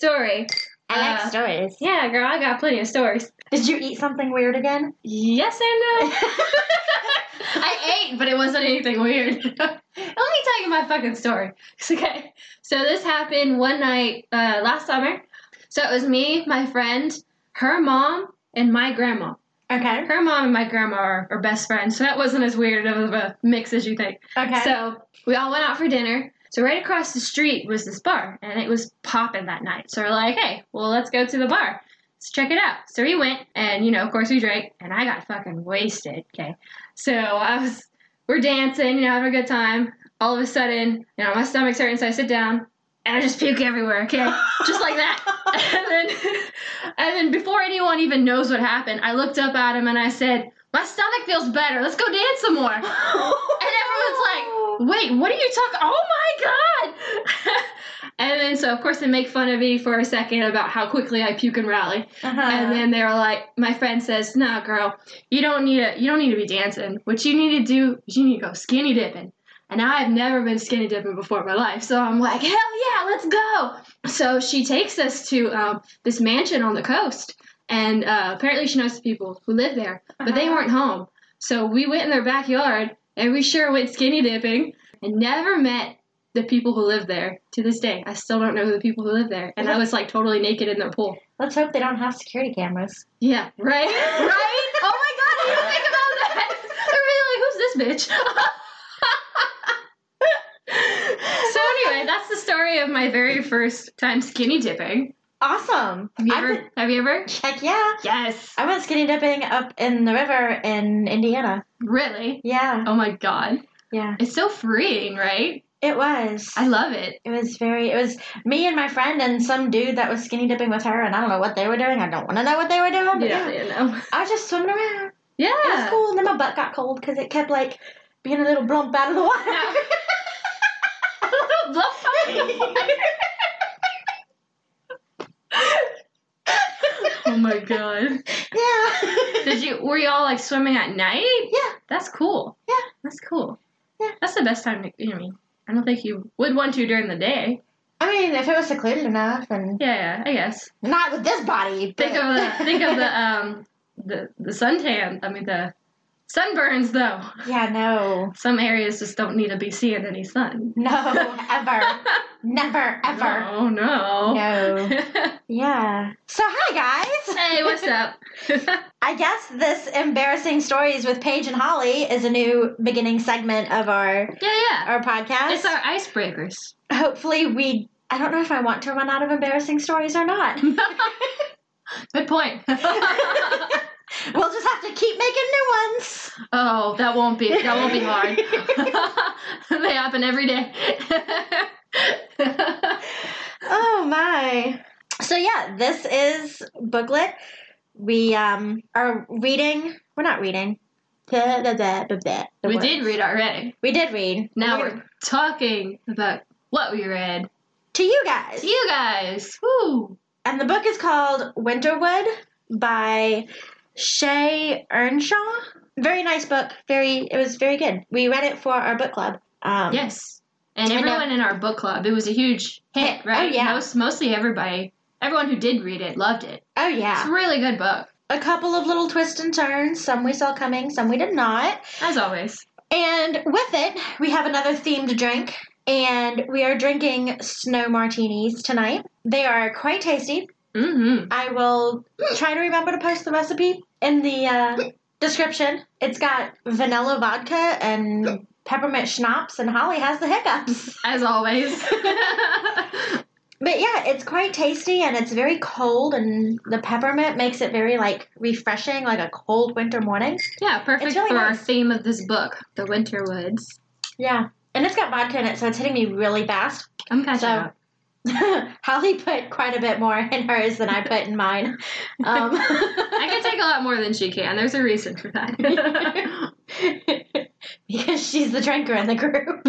Story. I like Uh, stories. Yeah, girl, I got plenty of stories. Did you eat something weird again? Yes and no. I ate, but it wasn't anything weird. Let me tell you my fucking story. Okay. So, this happened one night uh, last summer. So, it was me, my friend, her mom, and my grandma. Okay. Her mom and my grandma are, are best friends, so that wasn't as weird of a mix as you think. Okay. So we all went out for dinner. So right across the street was this bar, and it was popping that night. So we're like, hey, well, let's go to the bar. Let's check it out. So we went, and you know, of course, we drank, and I got fucking wasted. Okay. So I was, we're dancing, you know, having a good time. All of a sudden, you know, my stomach's hurting, so I sit down, and I just puke everywhere. Okay, just like that. and then, and then before anyone even knows what happened, I looked up at him and I said, "My stomach feels better. Let's go dance some more." And everyone's like, wait, what are you talking? Oh my god! and then so of course they make fun of me for a second about how quickly I puke and rally. Uh-huh. And then they were like, my friend says, "Nah, girl, you don't need to. You don't need to be dancing. What you need to do is you need to go skinny dipping." And I've never been skinny dipping before in my life, so I'm like, hell yeah, let's go! So she takes us to um, this mansion on the coast, and uh, apparently she knows the people who live there, but they Uh-huh. weren't home. So we went in their backyard, and we sure went skinny dipping, and never met the people who live there. To this day, I still don't know the people who live there, and I was like totally naked in their pool. Let's hope they don't have security cameras. Yeah, right? Right? Oh my god, I didn't think about that. They're really like, who's this bitch? so anyway, that's the story of my very first time skinny dipping. Awesome. Have you ever? been- Have you ever? Heck yeah. Yes. I went skinny dipping up in the river in Indiana. Really? Yeah. Oh my god. Yeah. It's so freeing, right? It was. I love it. it was very. It was me and my friend and some dude that was skinny dipping with her, and I don't know what they were doing. I don't want to know what they were doing. But Yeah, yeah. you know. I was just swimming around. Yeah. It was cool, and then my butt got cold because it kept like being a little blump out of the water. oh my god. yeah. Did you were you all like swimming at night? Yeah. That's cool. Yeah. That's cool. Yeah. That's the best time to you know, I don't think you would want to during the day. I mean, if it was secluded enough, and Yeah, yeah, I guess. not with this body. Think of the think of the um the the suntan. I mean the sunburns though. yeah, no, Some areas just don't need to be seeing any sun. no, ever, never, ever. Oh no. No. Yeah. So hi guys. hey, what's up? I guess this embarrassing stories with Paige and Holly is a new beginning segment of our yeah, yeah. our podcast. It's our icebreakers. Hopefully, we. I don't know if I want to run out of embarrassing stories or not. Good point. We'll just have to keep making new ones. oh, that won't be that won't be hard. they happen every day. Oh my. So yeah, this is booklet. We um are reading. We're not reading. Blah, blah, the we words. did read already. We did read. Now We're- we're talking about what we read. to you guys. To you guys. Woo. And the book is called Winterwood by Shea Ernshaw. Very nice book. Very it was very good. We read it for our book club. Um, Yes. And everyone in our book club, it was a huge hit, Hit. right? Oh, yeah. Most, mostly everybody, everyone who did read it loved it. Oh yeah, It's a really good book, A couple of little twists and turns. Some we saw coming, some we did not. as always. And with it, we have another themed drink. And we are drinking snow martinis tonight. They are quite tasty. Mm-hmm. I will try to remember to post the recipe in the uh, description. It's got vanilla vodka and peppermint schnapps, and Holly has the hiccups. As always. But yeah, it's quite tasty and it's very cold, and the peppermint makes it very like refreshing, like a cold winter morning. yeah, perfect really for our theme of this book, the Winter Woods. Yeah, and it's got vodka in it, so it's hitting me really fast. I'm catching So- up. Holly put quite a bit more in hers than I put in mine. Um, I can take a lot more than she can. There's a reason for that. because she's the drinker in the group.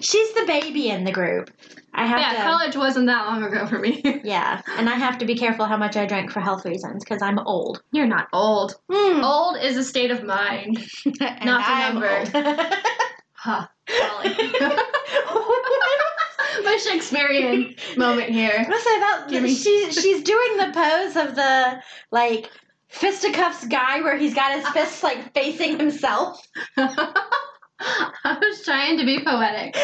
she's the baby in the group. I have yeah, to. college wasn't that long ago for me. Yeah, and I have to be careful how much I drink for health reasons because I'm old. You're not old. Mm. Old is a state of mind. Not the number. Huh. My Shakespearean moment here. Say that me- she's she's doing the pose of the like fisticuffs guy where he's got his fists like facing himself. I was trying to be poetic.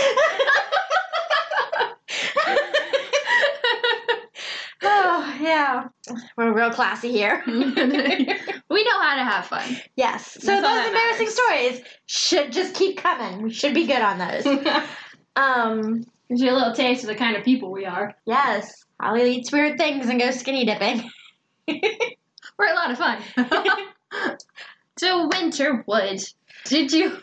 oh yeah, we're real classy here. we know how to have fun. yes. So That's those embarrassing matters. stories should just keep coming. We should be good on those. um. Gives you a little taste of the kind of people we are. Yes. Holly eats weird things and goes skinny dipping. We're a lot of fun. so Winterwood, did you?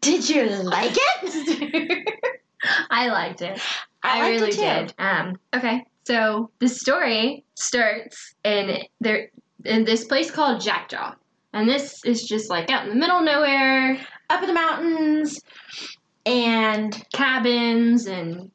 Did you like it? I liked it. I, I, liked really it did. Um, okay, so the story starts in there in this place called Jackjaw, and this is just like out in the middle of nowhere, Up in the mountains, and cabins and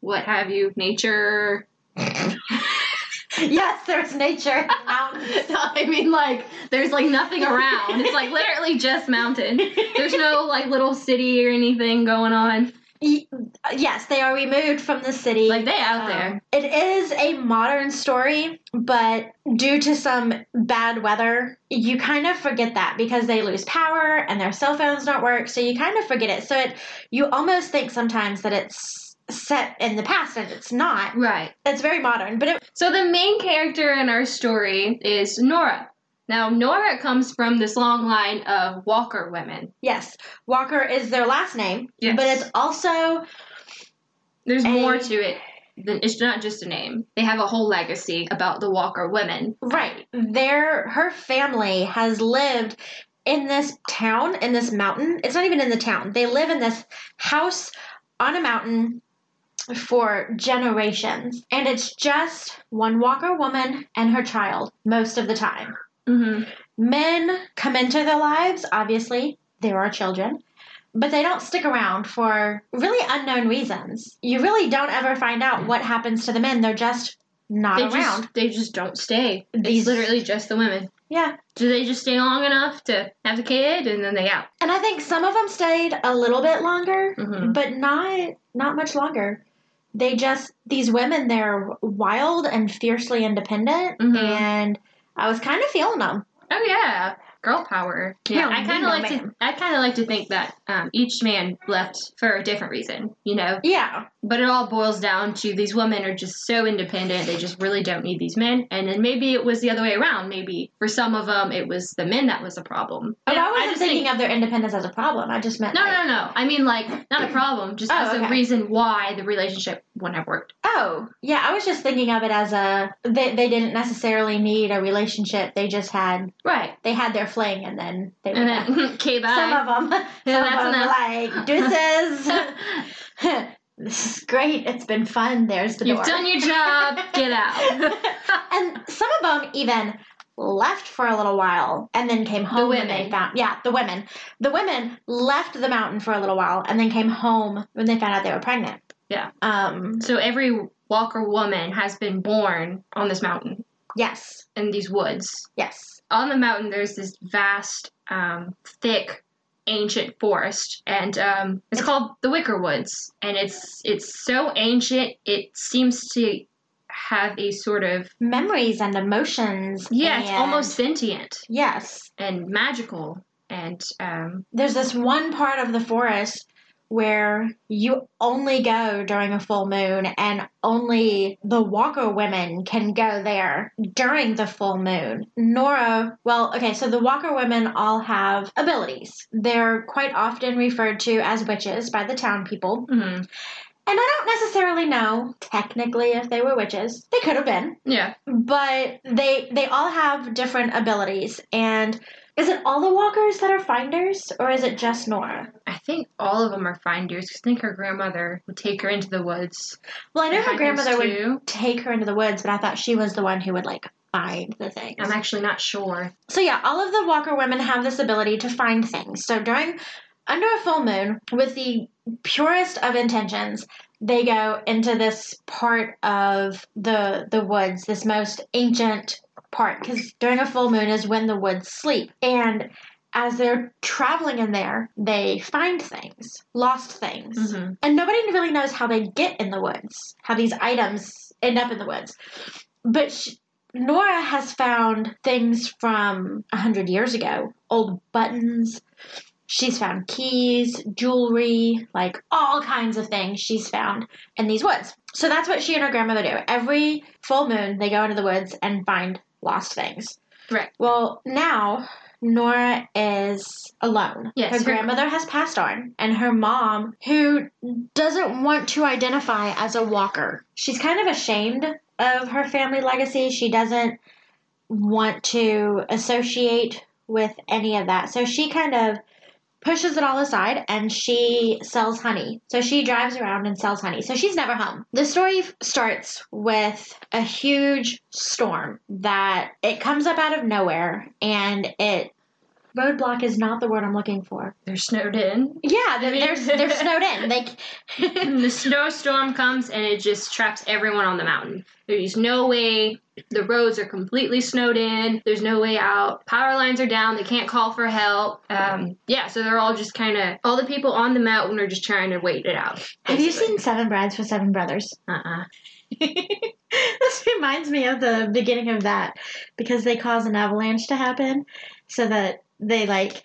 what have you, nature. yes, there's nature mountains. No, I mean like there's like nothing around. It's like literally just mountain. There's no like little city or anything going on. Yes, they are removed from the city. Like they out Um, there. It is a modern story, but due to some bad weather, you kind of forget that because they lose power and their cell phones don't work, so you kind of forget it. So it, you almost think sometimes that it's set in the past, and it's not. Right. It's very modern, but it, So the main character in our story is Nora. Now Nora comes from this long line of Walker women. yes, Walker is their last name, Yes. but it's also There's A- more to it than it's not just a name. They have a whole legacy about the Walker women. Right. Their her family has lived in this town, in this mountain. It's not even in the town. They live in this house on a mountain for generations. And it's just one Walker woman and her child most of the time. Mm-hmm. Men come into their lives, obviously, there are children. But they don't stick around for really unknown reasons. You really don't ever find out what happens to the men. They're just not They around. just they just don't stay. These- It's literally just the women. yeah. Do they just stay long enough to have a kid and then they out? And I think some of them stayed a little bit longer, Mhm. but not not much longer. They just these women they're wild and fiercely independent, Mhm. and I was kind of feeling them. Oh yeah, girl power. Yeah, No, I kind no, of like to. I kind of like to think that um, each man left for a different reason. You know, Yeah, but it all boils down to these women are just so independent. They just really don't need these men. And then maybe it was the other way around. Maybe for some of them it was the men that was a problem. but Yeah, I wasn't just thinking think- of their independence as a problem. I just meant No, like, no, no. I mean, like, not a problem, just Oh, as a reason why the relationship wouldn't have worked. Oh, yeah. I was just thinking of it as a they they didn't necessarily need a relationship. They just had Right. they had their fling, and then they were And then, okay, bye. Some of them, Yeah, some that's of them like deuces. this is great. It's been fun. There's the You've door. done your job. Get out. and some of them even left for a little while and then came home when they women. found yeah the women the women left the mountain for a little while and then came home when they found out they were pregnant Yeah. um so every Walker woman has been born on this mountain yes in these woods. yes On the mountain, there's this vast, um, thick, ancient forest, and um, it's called the Wicker Woods. And it's it's so ancient, it seems to have a sort of memories and emotions yeah, it's almost sentient yes and magical. And um, there's this one part of the forest where you only go during a full moon and only the Walker women can go there during the full moon. Nora, well, okay, so the Walker women all have abilities. They're quite often referred to as witches by the town people. Mhm. And I don't necessarily know technically if they were witches. They could have been Yeah. but they they all have different abilities and is it all the walkers that are finders or is it just nora I think all of them are finders. 'cause I think her grandmother would take her into the woods. well i know her and find things grandmother would take her into the woods but i thought she was the one who would like find the things I'm actually not sure. so yeah all of the walker women have this ability to find things so during under a full moon with the purest of intentions they go into this part of the the woods this most ancient part because during a full moon is when the woods sleep and as they're traveling in there they find things lost things Mhm. and nobody really knows how they get in the woods how these items end up in the woods but sh Nora has found things from a hundred years ago, old buttons. She's found keys, jewelry, like all kinds of things she's found in these woods. So that's what she and her grandmother do. Every full moon, they go into the woods and find lost things. Right. Well, now Nora is alone. Yes, her her- grandmother has passed on, and her mom, who doesn't want to identify as a walker, she's kind of ashamed of her family legacy. She doesn't want to associate with any of that. So she kind of pushes it all aside and she sells honey. So she drives around and sells honey. So she's never home. The story starts with a huge storm that it comes up out of nowhere and it roadblock is not the word I'm looking for. They're snowed in. Yeah, they're they're, they're snowed in. They the snowstorm comes and it just traps everyone on the mountain. There's no way. The roads are completely snowed in. There's no way out. Power lines are down. They can't call for help. Um, yeah, so they're all just kind of all the people on the mountain are just trying to wait it out. Have you seen Seven Brides for Seven Brothers? Uh-uh. this reminds me of the beginning of that because they cause an avalanche to happen so that they like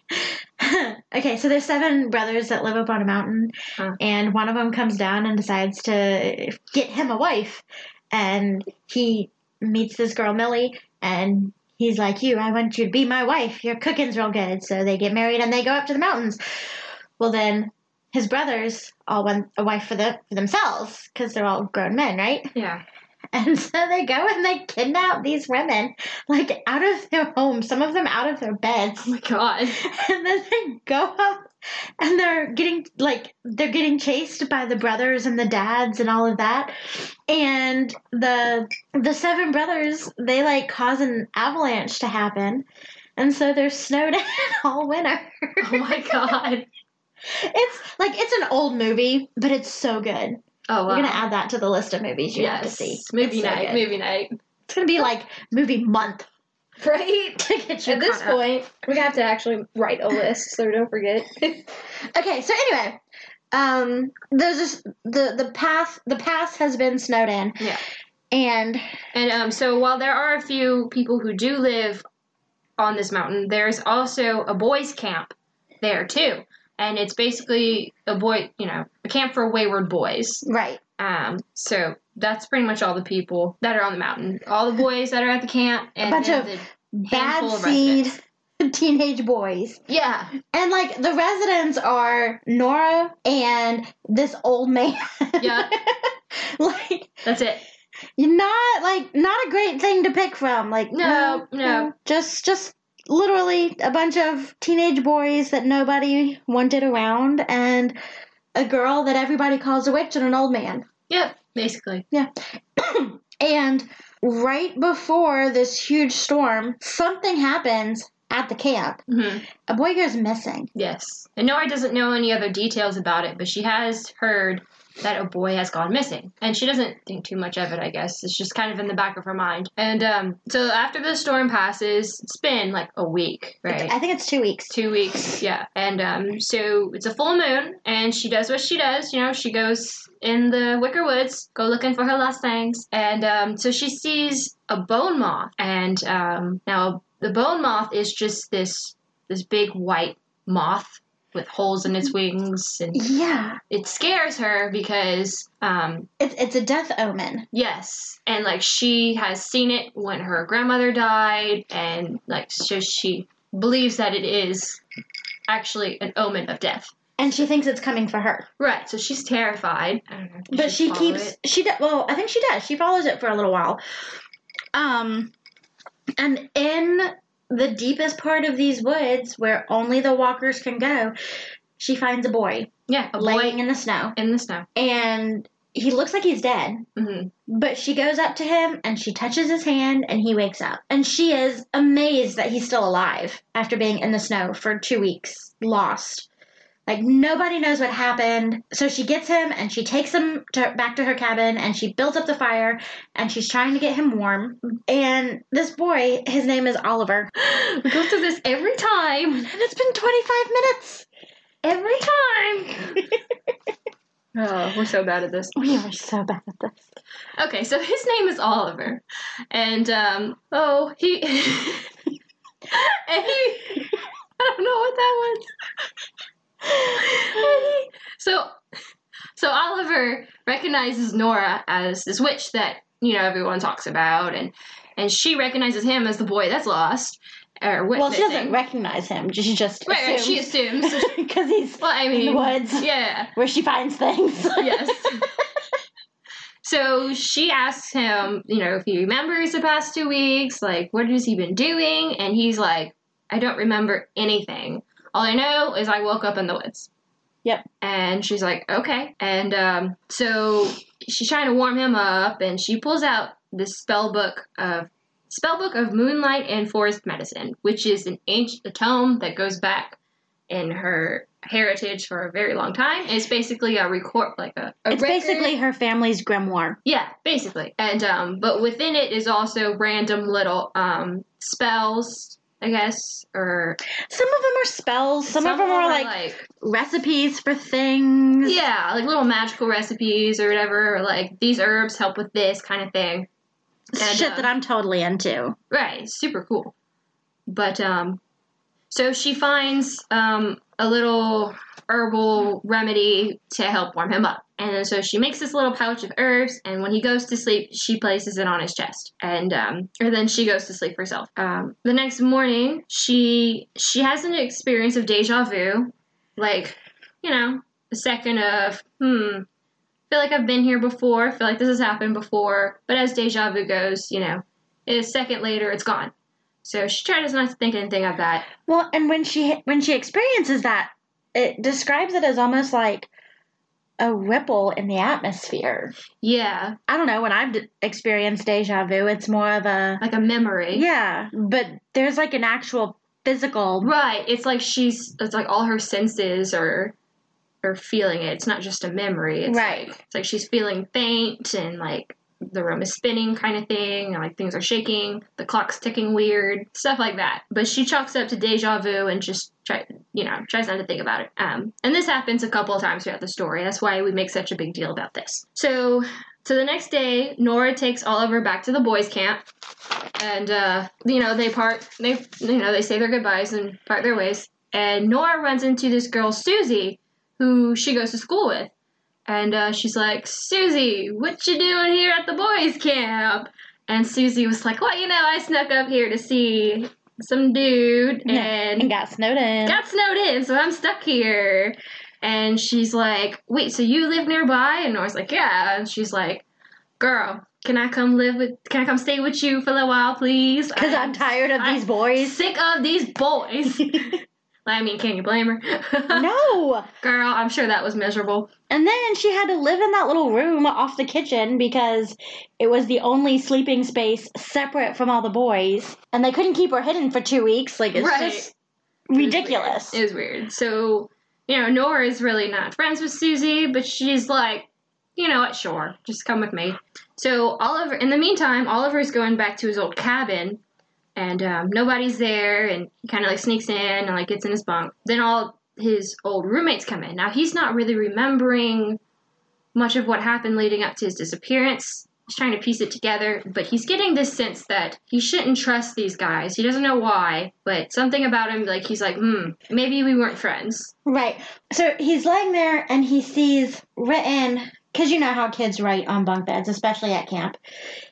okay so there's seven brothers that live up on a mountain Huh. and one of them comes down and decides to get him a wife. And he meets this girl millie and he's like you i want you to be my wife. Your cooking's real good. So they get married and they go up to the mountains. Well then his brothers all want a wife for the for themselves because they're all grown men right? Yeah. And so they go and they kidnap these women, like out of their homes, some of them out of their beds. Oh my god. And then they go up and they're getting like they're getting chased by the brothers and the dads and all of that. And the the seven brothers, they like cause an avalanche to happen. And so they're snowed in all winter. Oh my god. It's like it's an old movie, but it's so good. Oh wow. We're gonna add that to the list of movies you have to yes. see. Movie so night. good. Movie night. It's gonna be like movie month Right. to get you At this up. point, we have to actually write a list, so don't forget. Okay, so anyway, um, there's this the the path the path has been snowed in. Yeah. And And um, so while there are a few people who do live on this mountain, there's also a boys' camp there too. And it's basically a boy, you know, a camp for wayward boys. right, Um, so that's pretty much all the people that are on the mountain. All the boys that are at the camp and a bunch then of the, bad of seed teenage boys. yeah, And like the residents are Nora and this old man. Yeah. like that's it. not like not a great thing to pick from. Like No, no. Just just literally a bunch of teenage boys that nobody wanted around and a girl that everybody calls a witch and an old man. Yep, basically. Yeah. and right before this huge storm, something happens at the camp. hmm A boy goes missing. Yes. And Nora doesn't know any other details about it, but she has heard that a boy has gone missing. And she doesn't think too much of it, I guess. It's just kind of in the back of her mind. And um, so after the storm passes, it's been like a week, right? I think it's two weeks. Two weeks, yeah. And um, so it's a full moon, and she does what she does. You know, she goes in the Wicker Woods, go looking for her lost things. And um, so she sees a bone moth. And um, now the bone moth is just this this big white moth with holes in its wings, and Yeah. it scares her because, um, It's it's a death omen. yes, and like she has seen it when her grandmother died, and like so she believes that it is actually an omen of death. And she thinks it's coming for her. Right, so she's terrified. I don't know. But she keeps it. she does well, I think she does. She follows it for a little while. Um and in the deepest part of these woods where only the walkers can go, she finds a boy Yeah, a laying in the snow. in the snow. And he looks like he's dead. hmm But she goes up to him and she touches his hand and he wakes up. And she is amazed that he's still alive after being in the snow for two weeks, lost. Like nobody knows what happened. So she gets him and she takes him to, back to her cabin and she builds up the fire and she's trying to get him warm. And this boy, his name is Oliver. We go through this every time. And it's been 25 minutes. Every time. oh, we're so bad at this. We are so bad at this. Okay, so his name is Oliver, and um, oh, he, and he, I don't know what that was. So, so Oliver recognizes Nora as this witch that you know everyone talks about, and and she recognizes him as the boy that's lost, or Well, she doesn't recognize him. She just Right, right, she assumes. because he's Well, I in the woods yeah. where she finds things. yes. So she asks him, you know, if he remembers the past two weeks, like, what has he been doing? And he's like, I don't remember anything. All I know is I woke up in the woods. Yep. And she's like, okay. And um, so she's trying to warm him up, and she pulls out this spell book of spell book of moonlight and forest medicine, which is an ancient a tome that goes back in her heritage for a very long time. It's basically a record, like a, a it's record- basically her family's grimoire. yeah, basically. And um, but within it is also random little um spells, I guess, or Some of them are spells. Some, of them are like, recipes for things. yeah, like little magical recipes or whatever. Or like these herbs help with this kind of thing. And, shit uh, that I'm totally into. Right, super cool. But um, so she finds um a little herbal remedy to help warm him up. And so she makes this little pouch of herbs, and when he goes to sleep, she places it on his chest, and um, or then she goes to sleep herself. Um, the next morning, she she has an experience of deja vu, like you know, a second of hmm, feel like I've been here before, feel like this has happened before, but as deja vu goes, you know, a second later, it's gone. So she tries not to think anything of that. Well, and when she when she experiences that, it describes it as almost like a ripple in the atmosphere. Yeah, I don't know. When I've d- experienced deja vu, it's more of a like a memory. yeah, but there's like an actual physical. Right. It's like she's. It's like all her senses are are feeling it. It's not just a memory. It's Right. Like, it's like she's feeling faint and like the room is spinning, kind of thing. Like things are shaking. The clock's ticking weird, stuff like that. But she chalks up to deja vu and just try, you know, tries not to think about it. Um, and this happens a couple of times throughout the story. That's why we make such a big deal about this. So. So the next day, Nora takes Oliver back to the boys' camp, and uh, you know they part. They you know they say their goodbyes and part their ways. And Nora runs into this girl Susie, who she goes to school with, and uh, she's like, "Susie, what you doing here at the boys' camp?" And Susie was like, "Well, you know, I snuck up here to see some dude, and and got snowed in. got snowed in, so I'm stuck here." And she's like, "Wait, so you live nearby?" And Nora's like, "Yeah." And she's like, "Girl, can I come live with? Can I come stay with you for a little while, please? Because I'm tired of I- these boys. sick of these boys." I mean, can you blame her? no. Girl, I'm sure that was miserable. And then she had to live in that little room off the kitchen because it was the only sleeping space separate from all the boys. And they couldn't keep her hidden for two weeks. Like, it's Right. just ridiculous. It was weird. So, you know, Nora is really not friends with Susie, but she's like, you know what, sure, just come with me. So Oliver, in the meantime, Oliver's going back to his old cabin, and um, nobody's there, and he kind of like sneaks in and like gets in his bunk. Then all his old roommates come in. Now he's not really remembering much of what happened leading up to his disappearance. he's trying to piece it together, but he's getting this sense that he shouldn't trust these guys. He doesn't know why, but something about him, like he's like, hmm, maybe we weren't friends. Right. So he's laying there and he sees written, because you know how kids write on bunk beds, especially at camp.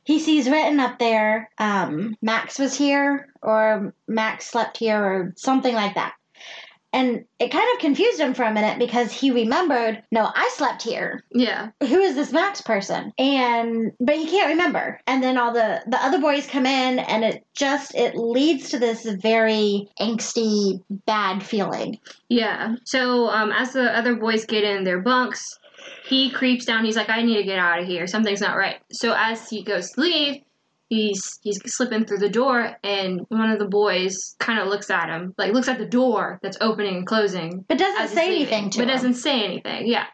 He sees written up there, um, Max was here, or Max slept here, or something like that. And it kind of confused him for a minute because he remembered, no, I slept here. Yeah. Who is this Max person? And but he can't remember. And then all the the other boys come in, and it just it leads to this very angsty, bad feeling. Yeah. So um, as the other boys get in their bunks, he creeps down. He's like, I need to get out of here. Something's not right. So as he goes to leave, he's he's slipping through the door, and one of the boys kind of looks at him, like looks at the door that's opening and closing. But doesn't say anything to but him. doesn't say anything. Yeah.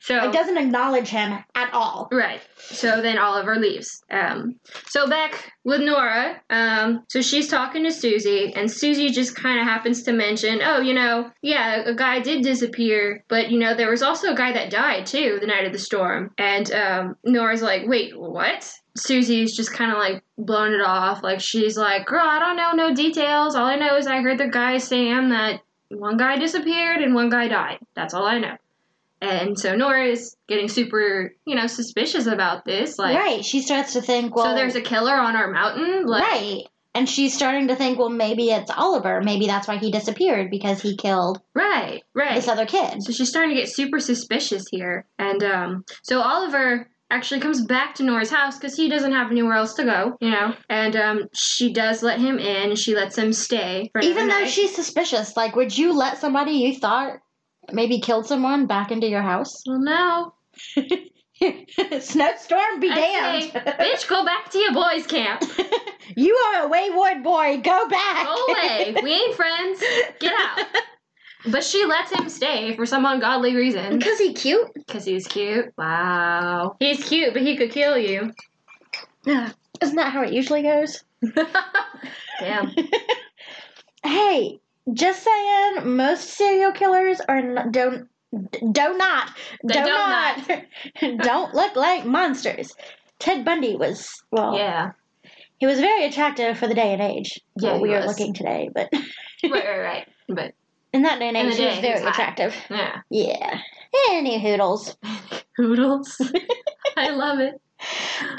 So It doesn't acknowledge him at all. Right. So then Oliver leaves. Um, so back with Nora. Um, so she's talking to Susie, and Susie just kind of happens to mention, oh, you know, yeah, a guy did disappear, but you know, there was also a guy that died too the night of the storm. And um, Nora's like, wait, what? Susie's just kind of like blowing it off. Like she's like, girl, I don't know no details. All I know is I heard the guy saying that one guy disappeared and one guy died. That's all I know. And so Nora is getting super, you know, suspicious about this. Like, right. She starts to think, well, so there's a killer on our mountain. Like, right. And she's starting to think, well, maybe it's Oliver. Maybe that's why he disappeared because he killed right, right. this other kid. So she's starting to get super suspicious here. And um, so Oliver actually comes back to Nora's house because he doesn't have anywhere else to go, you know. And um, she does let him in. She lets him stay. For Even though night. she's suspicious, like, would you let somebody you thought maybe killed someone back into your house? Well, no. Snowstorm be I say, damned. bitch, go back to your boys' camp. you are a wayward boy. Go back. Go away. We ain't friends. Get out. But she lets him stay for some ungodly reason. Because he cute. Because he's cute. Wow. He's cute, but he could kill you. Isn't that how it usually goes? Damn. Hey, just saying, most serial killers are don't do not do don't not don't look like monsters. Ted Bundy was well, Yeah. he was very attractive for the day and age. Yeah, we are looking today, but Right, right, right. But, in that day and age, the he was day, he very was attractive. yeah. Yeah. Any hoodles. Hoodles. I love it.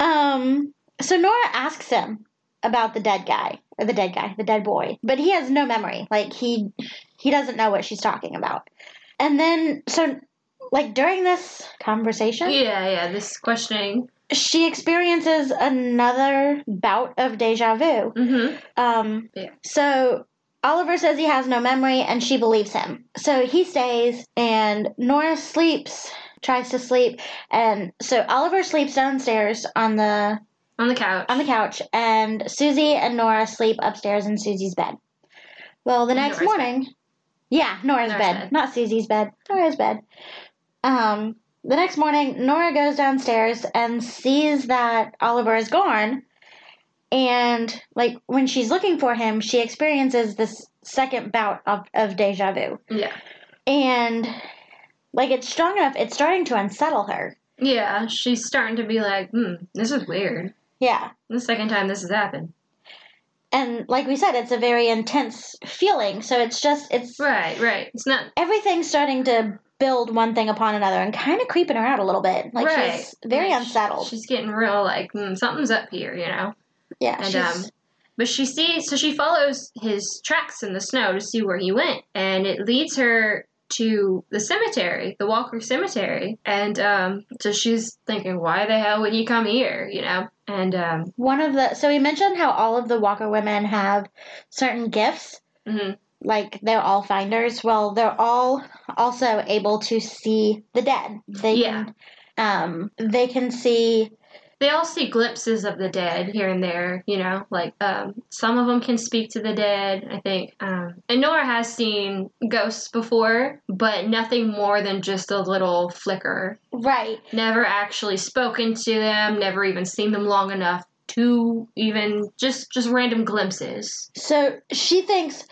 Um. So Nora asks him about the dead guy, the dead guy, the dead boy, but he has no memory. Like he, he doesn't know what she's talking about. And then, so, like during this conversation, Yeah, yeah, this questioning. she experiences another bout of deja vu. Mm-hmm. Um. Yeah. So. Oliver says he has no memory and she believes him. So he stays and Nora sleeps, tries to sleep. And so Oliver sleeps downstairs on the On the couch. on the couch, and Susie and Nora sleep upstairs in Susie's bed. Well, the next Nora's morning, yeah, Nora's, Nora's bed, bed. not Susie's bed, Nora's bed. Um, the next morning, Nora goes downstairs and sees that Oliver is gone, and like when she's looking for him, she experiences this second bout of, of deja vu, yeah. and like it's strong enough, it's starting to unsettle her. Yeah, she's starting to be like, hmm, this is weird. Yeah. The second time this has happened. And like we said, it's a very intense feeling. So it's just it's Right, right. It's not everything's starting to build one thing upon another and kind of creeping her out a little bit. Like right. she's very Like, unsettled. She's getting real like, hmm, something's up here, you know? yeah, And she's, um but she sees so she follows his tracks in the snow to see where he went. And it leads her to the cemetery, the Walker Cemetery. And um so she's thinking, why the hell would he come here, you know? And um one of the so we mentioned how all of the Walker women have certain gifts. mhm. Like they're all finders. Well, they're all also able to see the dead. They Yeah. can um they can see they all see glimpses of the dead here and there, you know, like um, some of them can speak to the dead, I think. Um, and Nora has seen ghosts before, but nothing more than just a little flicker. right. Never actually spoken to them, never even seen them long enough to even just just random glimpses. So she thinks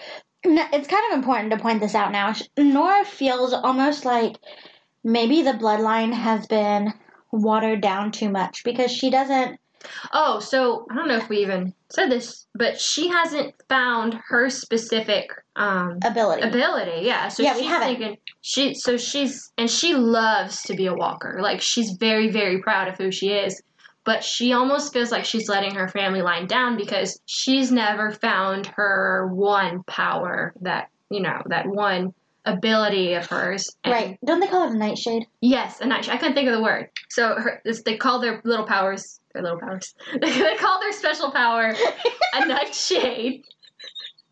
it's kind of important to point this out now. Nora feels almost like maybe the bloodline has been watered down too much because she doesn't. Oh, so I don't know if we even said this, but she hasn't found her specific um, Ability. ability. Yeah, so Yeah, we she's haven't. thinking she. So she's and she loves to be a walker. Like she's very very proud of who she is. But she almost feels like she's letting her family line down because she's never found her one power that you know that one ability of hers. And right. Don't they call it a nightshade? Yes, a night. I couldn't think of the word. So her, this, they call their little powers. Their little powers. they call their special power a nightshade.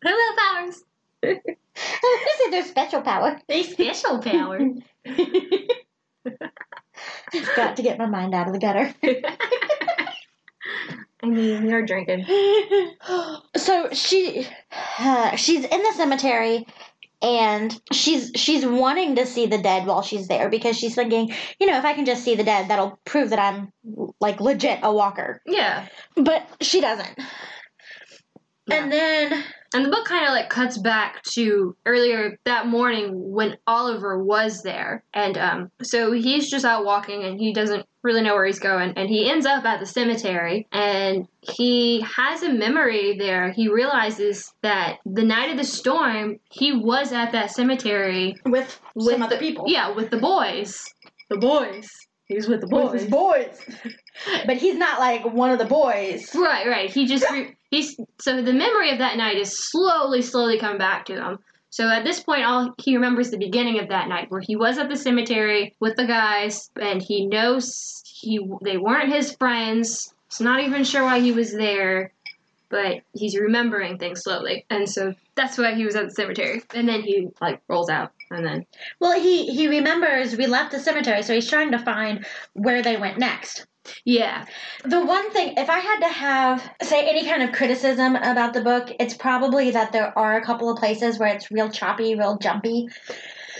Her little powers. this is their special power. Their special power. Got to get my mind out of the gutter. I mean, you're drinking. so she uh, she's in the cemetery and she's she's wanting to see the dead while she's there because she's thinking you know if i can just see the dead that'll prove that i'm like legit a walker. Yeah. but she doesn't. And then And the book kind of like cuts back to earlier that morning when Oliver was there. And um, so he's just out walking and he doesn't really know where he's going. And he ends up at the cemetery and he has a memory there. He realizes that the night of the storm, he was at that cemetery with, with some other the, people Yeah, with the boys. The boys. He was with the boys. with his boys but he's not like one of the boys Right, right. He just re- he's so the memory of that night is slowly, slowly coming back to him. So at this point, all he remembers the beginning of that night where he was at the cemetery with the guys, and he knows he they weren't his friends. He's not even sure why he was there, but he's remembering things slowly, and so that's why he was at the cemetery. And then he like rolls out, and then well he he remembers we left the cemetery so he's trying to find where they went next yeah, The one thing, if I had to have, say, any kind of criticism about the book, it's probably that there are a couple of places where it's real choppy, real jumpy.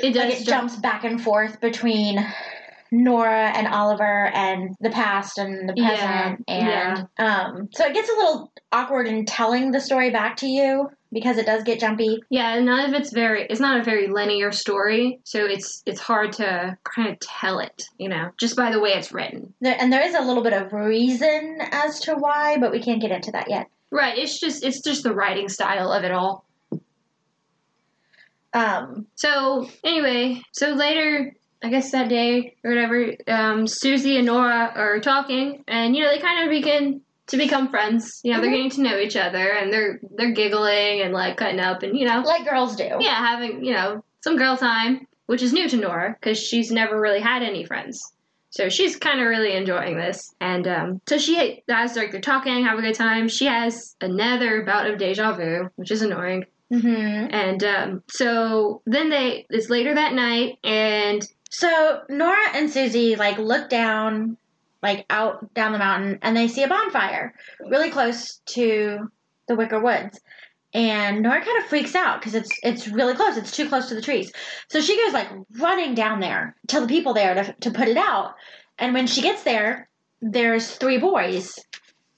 it does. Like it jump- jumps back and forth between Nora and Oliver and the past and the Yeah, present. And um, so it gets a little awkward in telling the story back to you because it does get jumpy. Yeah, and none of it's very it's not a very linear story, so it's it's hard to kind of tell it, you know, just by the way it's written. There, and there is a little bit of reason as to why, but we can't get into that yet. Right, it's just it's just the writing style of it all. Um, So, anyway, so later I guess that day or whatever, um, Susie and Nora are talking, and you know they kind of begin to become friends. You know, they're Mhm. getting to know each other, and they're they're giggling and like cutting up, and you know, like girls do. yeah, having you know some girl time, which is new to Nora because she's never really had any friends. So she's kind of really enjoying this, and um, so she as like they're talking, have a good time. She has another bout of deja vu, which is annoying. hmm And um, so then they it's later that night, and So Nora and Susie like look down, like out down the mountain, and they see a bonfire really close to the Wicker Woods. And Nora kind of freaks out because it's it's really close. It's too close to the trees. So she goes like running down there, tell the people there to to put it out. And when she gets there, there's three boys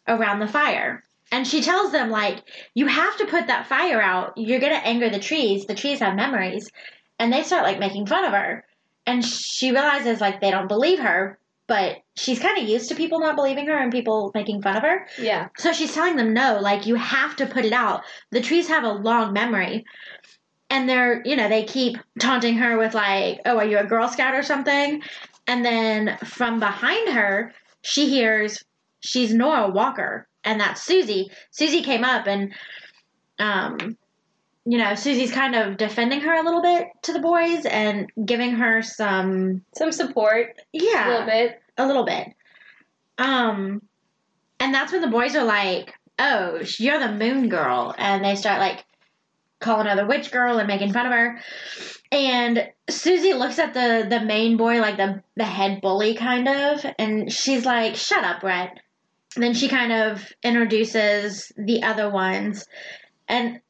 around the fire. And she tells them like, "You have to put that fire out. You're gonna anger the trees. The trees have memories." And they start like making fun of her and she realizes like they don't believe her but she's kind of used to people not believing her and people making fun of her. Yeah, so she's telling them no like you have to put it out. The trees have a long memory. And they're you know they keep taunting her with like oh are you a girl scout or something? And then from behind her she hears she's nora walker and that's susie. Susie came up and um you know susie's kind of defending her a little bit to the boys and giving her some some support yeah a little bit. a little bit. Um, and that's when the boys are like, "Oh, you're the Moon Girl," and they start like calling her the Witch Girl and making fun of her. And Susie looks at the the main boy, like the the head bully, kind of, and she's like, "Shut up, Rhett." And then she kind of introduces the other ones, and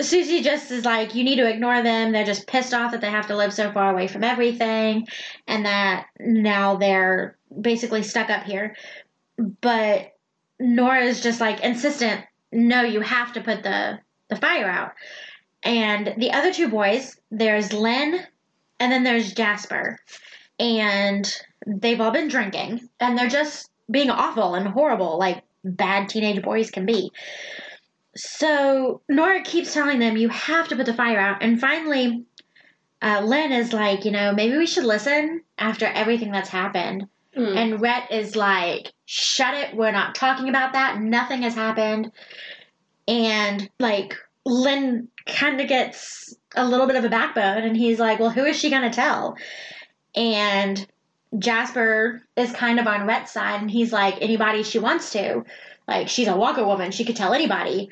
Susie just is like, you need to ignore them. They're just pissed off that they have to live so far away from everything and that now they're basically stuck up here. But Nora's just like insistent, no, you have to put the, the fire out. And the other two boys, there's Len and then there's Jasper. And they've all been drinking and they're just being awful and horrible, like bad teenage boys can be. So Nora keeps telling them, you have to put the fire out. And finally, uh, Lynn is like, you know, maybe we should listen after everything that's happened. Mm. And Rhett is like, shut it. We're not talking about that. Nothing has happened. And like, Lynn kind of gets a little bit of a backbone. And he's like, well, who is she going to tell? And Jasper is kind of on Rhett's side. And he's like, anybody she wants to. Like, she's a Walker woman. She could tell anybody.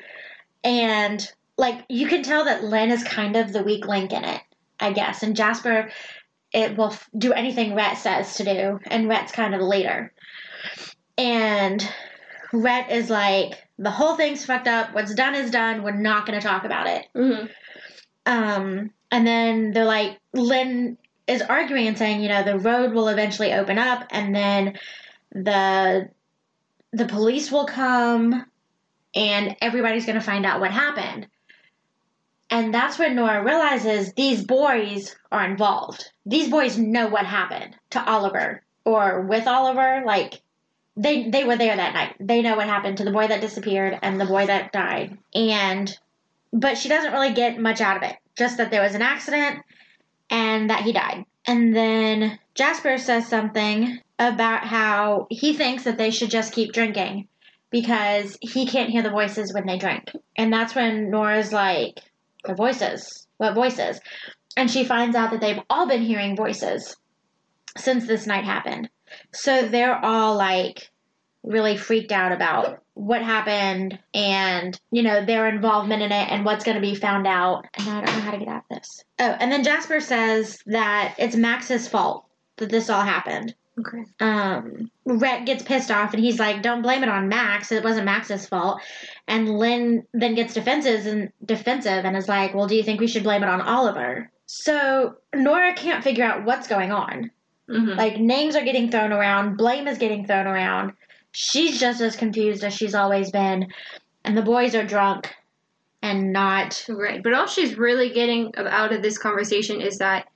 And like, you can tell that Lynn is kind of the weak link in it, I guess. And Jasper it will f- do anything Rhett says to do, and Rhett's kind of the leader. And Rhett is like, the whole thing's fucked up. What's done is done. We're not going to talk about it. Mhm. Um, and then they're like, Lynn is arguing and saying, you know, the road will eventually open up, and then the the police will come, and everybody's going to find out what happened. And that's when Nora realizes these boys are involved. These boys know what happened to Oliver or with Oliver. Like they they were there that night. They know what happened to the boy that disappeared and the boy that died. And but she doesn't really get much out of it. Just that there was an accident and that he died. And then Jasper says something about how he thinks that they should just keep drinking because he can't hear the voices when they drink. And that's when Nora's like, the voices. What voices? And she finds out that they've all been hearing voices since this night happened. So they're all like really freaked out about what happened and, you know, their involvement in it and what's going to be found out. And I don't know how to get out of this. Oh, and then Jasper says that it's Max's fault that this all happened. Okay. Um, Rhett gets pissed off and he's like, "Don't blame it on Max. It wasn't Max's fault." And Lynn then gets defensive and defensive and is like, "Well, do you think we should blame it on Oliver?" So Nora can't figure out what's going on. Mhm. Like names are getting thrown around, blame is getting thrown around. She's just as confused as she's always been, and the boys are drunk and not. Right. But all she's really getting out of this conversation is that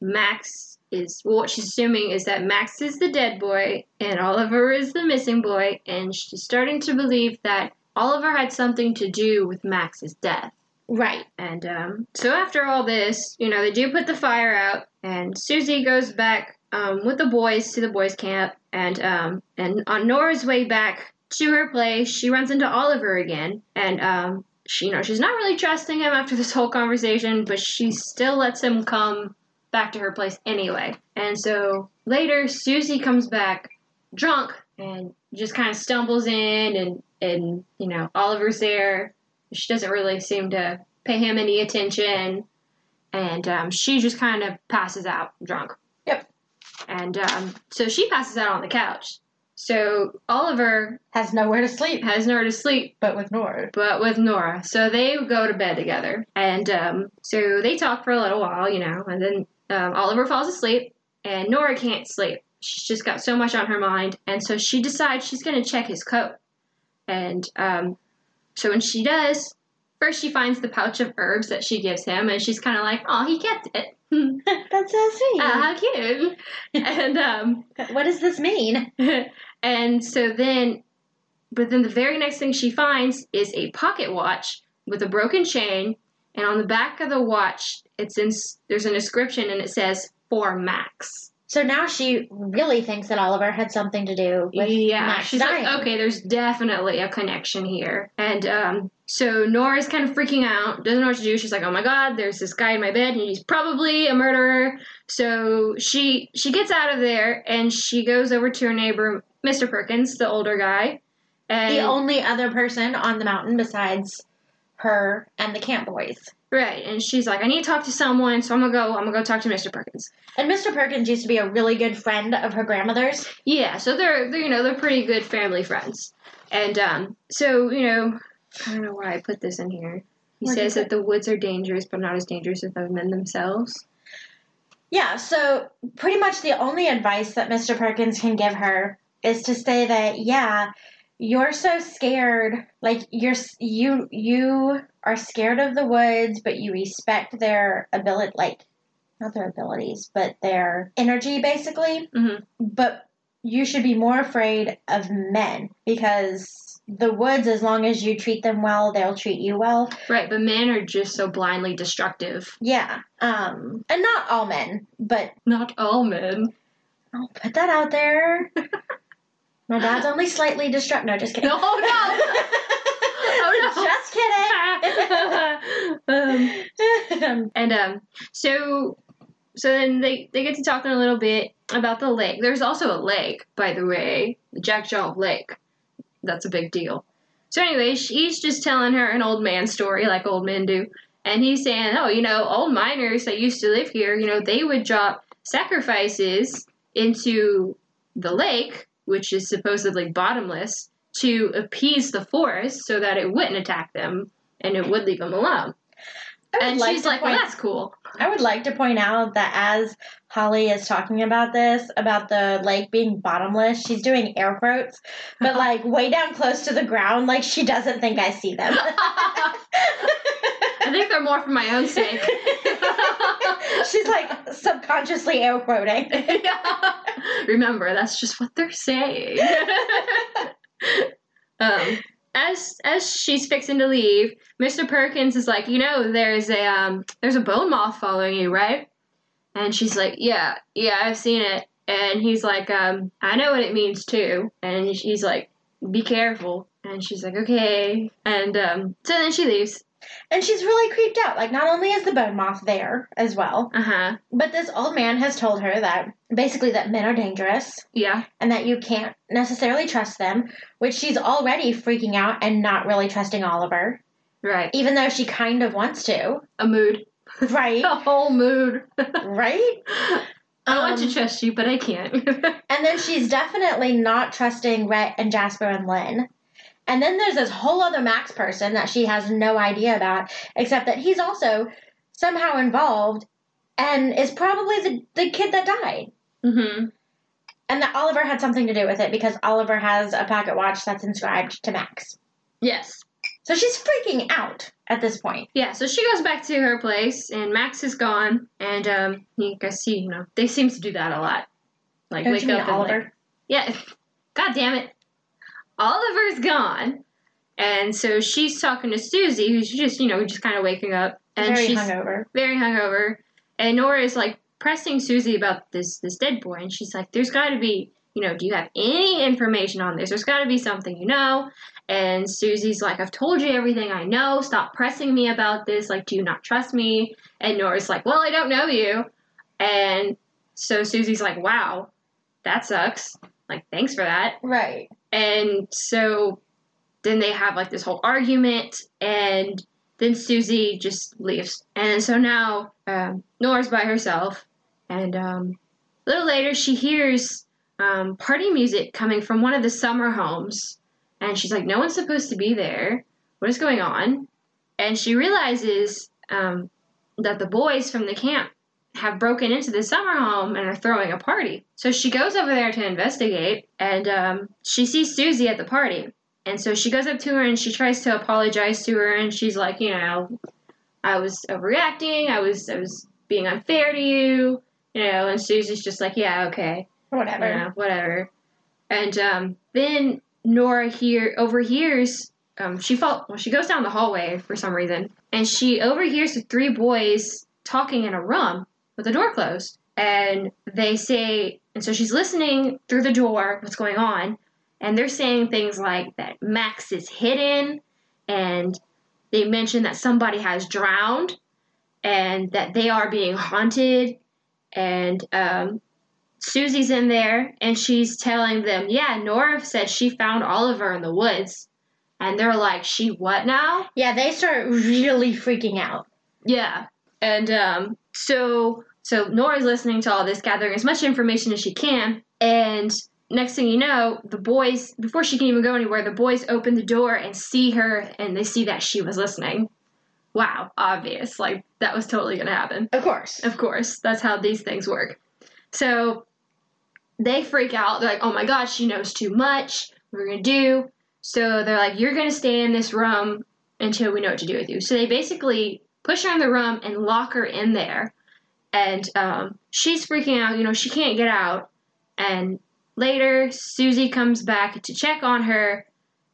Max is well, what she's assuming is that Max is the dead boy and Oliver is the missing boy, and she's starting to believe that Oliver had something to do with Max's death. Right. And um, so after all this, you know, they do put the fire out, and Susie goes back um, with the boys to the boys' camp, and um, and on Nora's way back to her place, she runs into Oliver again, and um, she, you know, she's not really trusting him after this whole conversation, but she still lets him come back to her place anyway. And so later, Susie comes back drunk and just kind of stumbles in, and and you know, Oliver's there. She doesn't really seem to pay him any attention, and um, she just kind of passes out drunk. And um, so she passes out on the couch. So Oliver Has nowhere to sleep, has nowhere to sleep but with Nora. but with Nora. So they go to bed together. And um, so they talk for a little while, you know, and then um, Oliver falls asleep, and Nora can't sleep. She's just got so much on her mind. And so she decides she's going to check his coat. And um, so when she does, first she finds the pouch of herbs that she gives him, and she's kind of like, oh, he kept it. That's so sweet. Ah, how cute. and um, what does this mean? and so then, but then the very next thing she finds is a pocket watch with a broken chain, and on the back of the watch, it's in there's an inscription and it says for Max. So now she really thinks that Oliver had something to do with yeah, Max she's dying. like, okay, there's definitely a connection here, and um, so Nora's kind of freaking out, doesn't know what to do. She's like, oh my god, there's this guy in my bed, and he's probably a murderer. So she she gets out of there and she goes over to her neighbor, Mr. Perkins, the older guy, and the only other person on the mountain besides her and the camp boys. Right, and she's like, I need to talk to someone, so I'm gonna go. I'm gonna go talk to Mr. Perkins. And Mr. Perkins used to be a really good friend of her grandmother's. Yeah, so they're, they're you know they're pretty good family friends, and um, so you know I don't know why I put this in here. He says that the woods are dangerous, but not as dangerous as the men themselves. Yeah, so pretty much the only advice that Mr. Perkins can give her is to say that yeah, you're so scared, like you're you you are scared of the woods, but you respect their ability like not their abilities, but their energy, basically. Mhm. But you should be more afraid of men because the woods, as long as you treat them well, they'll treat you well. Right, but men are just so blindly destructive. Yeah. Um, and not all men, but Not all men. I'll put that out there. My dad's only slightly destructive. No, just kidding. No, no. Just kidding. um, and um, so so then they they get to talking a little bit about the lake. There's also a lake, by the way, the Jack Jones Lake. That's a big deal. So anyway, he's just telling her an old man story, like old men do, and he's saying, "Oh, you know, old miners that used to live here, you know, they would drop sacrifices into the lake, which is supposedly bottomless." To appease the forest so that it wouldn't attack them and it would leave them alone. And like she's like, well, point- that's cool. I would like to point out that as Holly is talking about this, about the lake being bottomless, she's doing air quotes, but like way down close to the ground, like she doesn't think I see them. I think they're more for my own sake. she's like subconsciously air quoting. Remember, that's just what they're saying. um, as as she's fixing to leave, Mr. Perkins is like, you know, there's a um, there's a bone moth following you, right? And she's like, yeah, yeah, I've seen it. And he's like, um, I know what it means too. And he's like, be careful. And she's like, okay. And um, so then she leaves. And she's really creeped out. Like, not only is the bone moth there as well, Uh huh. but this old man has told her that basically that men are dangerous Yeah. and that you can't necessarily trust them, which she's already freaking out and not really trusting Oliver, Right. even though she kind of wants to. A mood. Right? A whole mood. right? I want Um, to trust you, but I can't. And then she's definitely not trusting Rhett and Jasper and Lynn. And then there's this whole other Max person that she has no idea about, except that he's also somehow involved and is probably the, the kid that died. hmm And that Oliver had something to do with it because Oliver has a pocket watch that's inscribed to Max. Yes. So she's freaking out at this point. Yeah, so she goes back to her place, and Max is gone, and um, you guys see, you know, they seem to do that a lot. Like Don't wake up Oliver? like, yeah, god damn it, Oliver's gone, and so she's talking to Susie, who's just, you know, just kind of waking up, and Very she's hungover. very hungover, and Nora is like pressing Susie about this this dead boy, and she's like, "There's got to be, you know, do you have any information on this? There's got to be something you know." And Susie's like, "I've told you everything I know. Stop pressing me about this. Like, do you not trust me?" And Nora's like, "Well, I don't know you," and so Susie's like, "Wow, that sucks. Like, thanks for that." Right. And so then they have like this whole argument, and then Susie just leaves. And so now um, Nora's by herself, and um, a little later she hears um, party music coming from one of the summer homes, and she's like, "No one's supposed to be there. What is going on?" And she realizes um, that the boys from the camp have broken into the summer home and are throwing a party. So she goes over there to investigate, and um, she sees Susie at the party. And so she goes up to her and she tries to apologize to her, and she's like, you know, I was overreacting. I was I was being unfair to you, you know. And Susie's just like, yeah, okay, Whatever. yeah, whatever. And um, then Nora here overhears. Um, she fall. Well, she goes down the hallway for some reason, and she overhears the three boys talking in a room with the door closed. And they say, and so she's listening through the door, what's going on, and they're saying things like that Max is hidden, and they mention that somebody has drowned, and that they are being haunted, and um, Susie's in there and she's telling them, yeah, Nora said she found Oliver in the woods. And they're like, she what now? Yeah, they start really freaking out. Yeah. And um, so so Nora's listening to all this, gathering as much information as she can. And next thing you know, the boys, before she can even go anywhere, the boys open the door and see her and they see that she was listening. Wow, obvious. Like, that was totally going to happen. Of course. Of course, that's how these things work. So they freak out. They're like, oh my god, she knows too much. What are we going to do? So they're like, you're going to stay in this room until we know what to do with you. So they basically push her in the room and lock her in there. and um, she's freaking out. You know, she can't get out. And later, Susie comes back to check on her,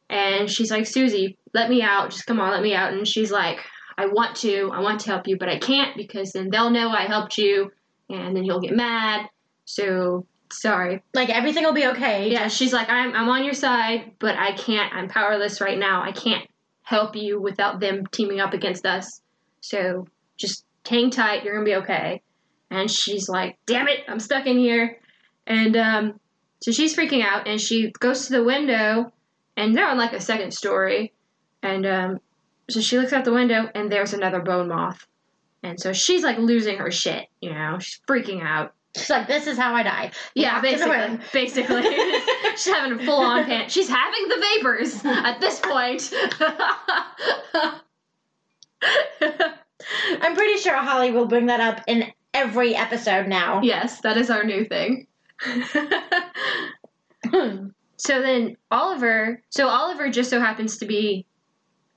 and she's like, Susie, let me out. Just come on, let me out. And she's like, I want to, I want to help you, but I can't because then they'll know I helped you, and then you'll get mad. So sorry. Like everything will be okay. Yeah, she's like, I'm, I'm on your side, but I can't. I'm powerless right now. I can't help you without them teaming up against us. So just hang tight. You're gonna be okay. And she's like, damn it, I'm stuck in here. And um, so she's freaking out, and she goes to the window, and they're on like a second story. And um, so she looks out the window, and there's another bone moth. And so she's like losing her shit, you know, she's freaking out. She's like, this is how I die. Yeah, Locked basically. Basically. She's having a full on panic. She's having the vapors at this point. I'm pretty sure Holly will bring that up in every episode now. yes, that is our new thing. so then Oliver, so Oliver just so happens to be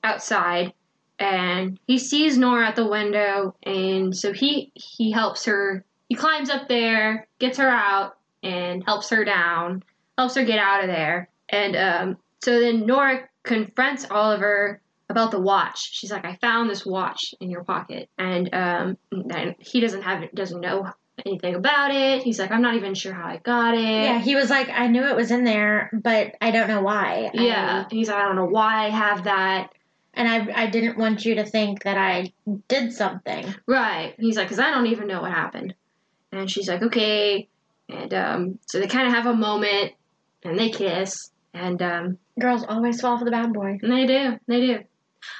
outside and he sees Nora at the window and so he he helps her. He climbs up there, gets her out and helps her down, helps her get out of there. And um so then Nora confronts Oliver about the watch. She's like, "I found this watch in your pocket," and um, and he doesn't have it, doesn't know anything about it. He's like, "I'm not even sure how I got it." Yeah, he was like, I knew it was in there, but I don't know why. I- Yeah. He's like, "I don't know why I have that." and I, I didn't want you to think that I did something. Right. He's like, "Cause I don't even know what happened," and she's like, "Okay," and um, so they kind of have a moment, and they kiss, and um, Girls always fall for the bad boy. And they do. They do.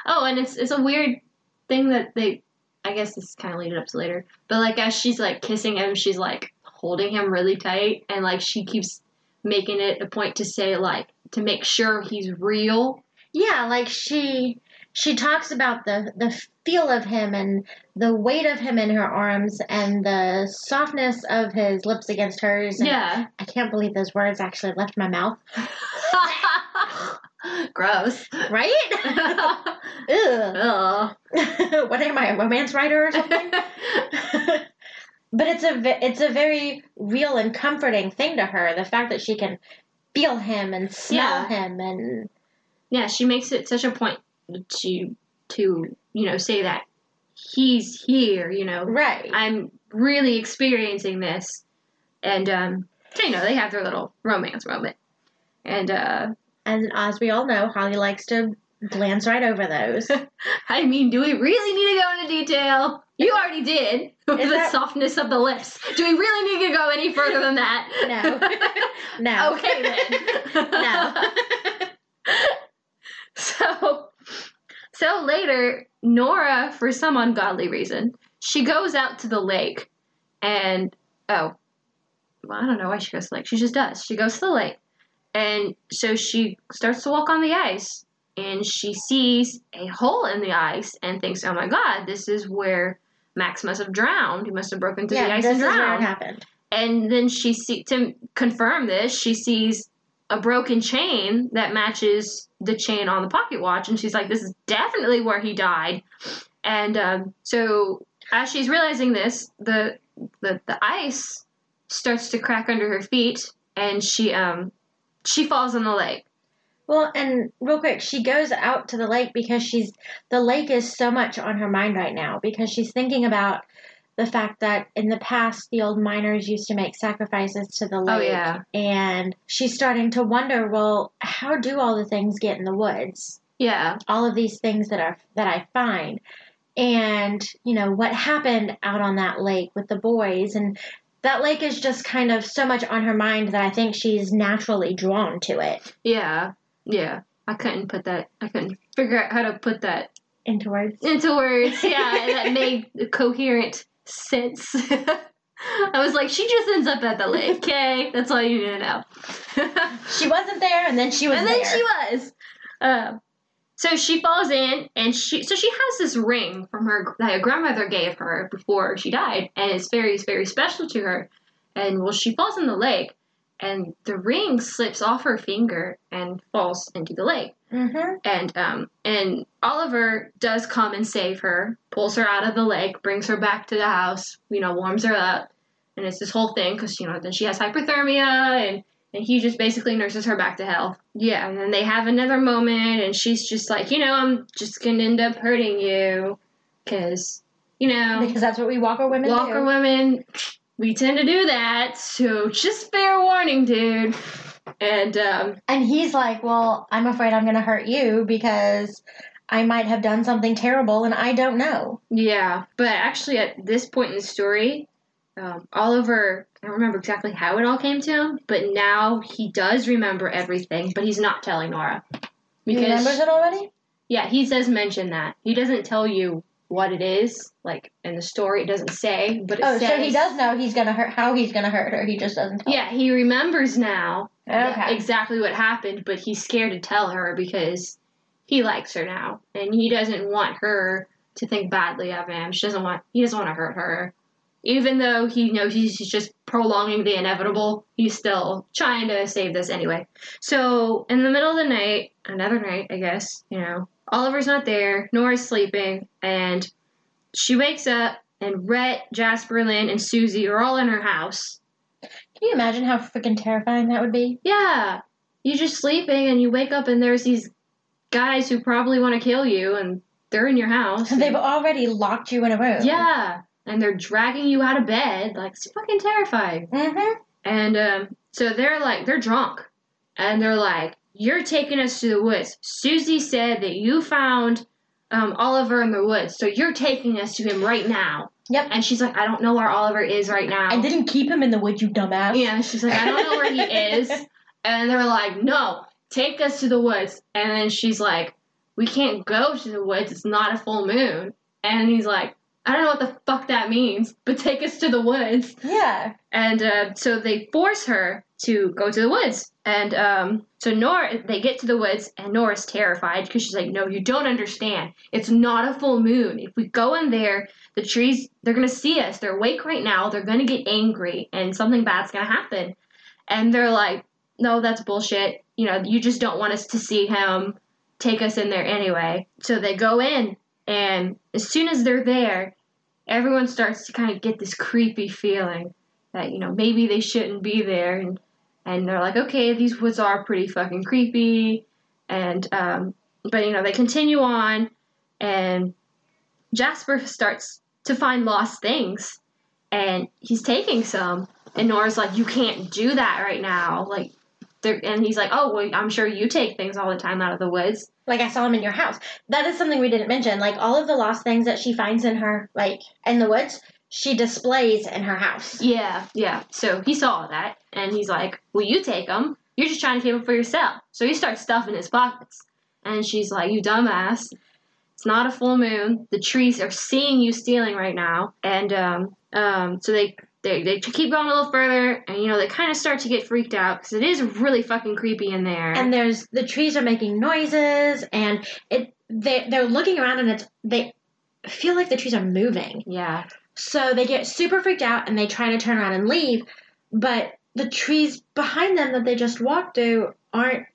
Oh, and it's it's a weird thing that they I guess this kind of leading up to later. But like as she's like kissing him, she's like holding him really tight and like she keeps making it a point to say like to make sure he's real. Yeah, like she she talks about the the feel of him and the weight of him in her arms and the softness of his lips against hers. and Yeah. I can't believe those words actually left my mouth. Gross. Right? Ugh. Ugh. what am I, a romance writer or something? but it's a it's a very real and comforting thing to her. The fact that she can feel him and smell Yeah. him and yeah, she makes it such a point to to you know say that he's here. You know, right. I'm really experiencing this. And um you know, they have their little romance moment. And uh and as we all know, Holly likes to glance right over those. I mean, do we really need to go into detail? You already did with Is the that- softness of the lips. Do we really need to go any further than that? No. no. Okay then. No. so so later, Nora, for some ungodly reason, she goes out to the lake and oh well, I don't know why she goes to the lake. She just does. She goes to the lake. And so she starts to walk on the ice and she sees a hole in the ice and thinks, Oh my god, this is where Max must have drowned. He must have broken through the yeah, ice this and is where it drowned. happened. And then she see to confirm this, she sees a broken chain that matches the chain on the pocket watch, and she's like, "This is definitely where he died." And um, so, as she's realizing this, the the the ice starts to crack under her feet, and she um she falls in the lake. Well, and real quick, she goes out to the lake because she's the lake is so much on her mind right now because she's thinking about the fact that in the past the old miners used to make sacrifices to the oh, lake. Oh yeah, And she's starting to wonder, well, how do all the things get in the woods? yeah, All of these things that are that I find. And, you know, what happened out on that lake with the boys and that lake is just kind of so much on her mind that I think she's naturally drawn to it. yeah, yeah. I couldn't put that. I couldn't figure out how to put that Into words. into words. Yeah, that made coherent sense. I was like, she just ends up at the lake. Okay, that's all you need to know. She wasn't there, and then she was and then there. she was. Uh, so she falls in, and she so she has this ring from her that her grandmother gave her before she died, and it's very very special to her. And well, she falls in the lake, and the ring slips off her finger and falls into the lake. Mm-hmm. And um and Oliver does come and save her, pulls her out of the lake, brings her back to the house, you know, warms her up, and it's this whole thing because you know then she has hypothermia and and he just basically nurses her back to health. Yeah, and then they have another moment, and she's just like, you know, I'm just gonna end up hurting you, because you know, Because that's what we Walker women Walker do. women, we tend to do that. So just fair warning, dude. And um, And he's like, Well, I'm afraid I'm to hurt you because I might have done something terrible and I don't know. yeah, but actually, at this point in the story, um, Oliver, I don't remember exactly how it all came to him, but now he does remember everything, but he's not telling Nora. He remembers it already? Yeah, he does mention that. He doesn't tell you what it is, like in the story, it doesn't say, but it Oh, says. so he does know he's to hurt, how he's going to hurt her. He just doesn't tell. Yeah, he remembers now Okay. exactly what happened, but he's scared to tell her because he likes her now, and he doesn't want her to think badly of him. She doesn't want he doesn't want to hurt her, even though he knows he's just prolonging the inevitable. He's still trying to save this anyway. So in the middle of the night, another night, I guess you know, Oliver's not there. Nora's sleeping, and she wakes up, and Rhett, Jasper, Lynn, and Susie are all in her house. Can you imagine how freaking terrifying that would be? Yeah. You're just sleeping and you wake up and there's these guys who probably want to kill you and they're in your house. They've already locked you in a room. yeah. And they're dragging you out of bed. Like, it's fucking terrifying. Mm-hmm. And um, so they're like, they're drunk. And they're like, you're taking us to the woods. Susie said that you found um, Oliver in the woods. So you're taking us to him right now. Yep. And she's like, I don't know where Oliver is right now. I didn't keep him in the woods, you dumbass. Yeah, she's like, I don't know where he is. And they're like, no, take us to the woods. And then she's like, we can't go to the woods. It's not a full moon. And he's like, I don't know what the fuck that means, but take us to the woods. Yeah. And uh, so they force her to go to the woods. And um, so Nora, they get to the woods, and Nora's terrified because she's like, no, you don't understand. It's not a full moon. If we go in there, the trees, they're going to see us. They're awake right now. They're going to get angry, and something bad's going to happen. And they're like, no, that's bullshit. You know, you just don't want us to see him take us in there anyway. So they go in, and as soon as they're there, everyone starts to kind of get this creepy feeling that, you know, maybe they shouldn't be there. And, and they're like, okay, these woods are pretty fucking creepy. And, um, but, you know, they continue on, and Jasper starts to find lost things. And he's taking some. And Nora's like, you can't do that right now. Like, and he's like, oh, well, I'm sure you take things all the time out of the woods. Like I saw him in your house. That is something we didn't mention. Like all of the lost things that she finds in her, like in the woods, she displays in her house. Yeah, yeah. So he saw that, and he's like, "Well, you take them. You're just trying to keep them for yourself." So he starts stuffing his pockets, and she's like, "You dumbass! It's not a full moon. The trees are seeing you stealing right now." And um, um, so they they they keep going a little further, and you know they kind of start to get freaked out because it is really fucking creepy in there. And there's the trees are making noises, and it they they're looking around, and it's they feel like the trees are moving. yeah, So they get super freaked out, and they try to turn around and leave, but the trees behind them that they just walked through aren't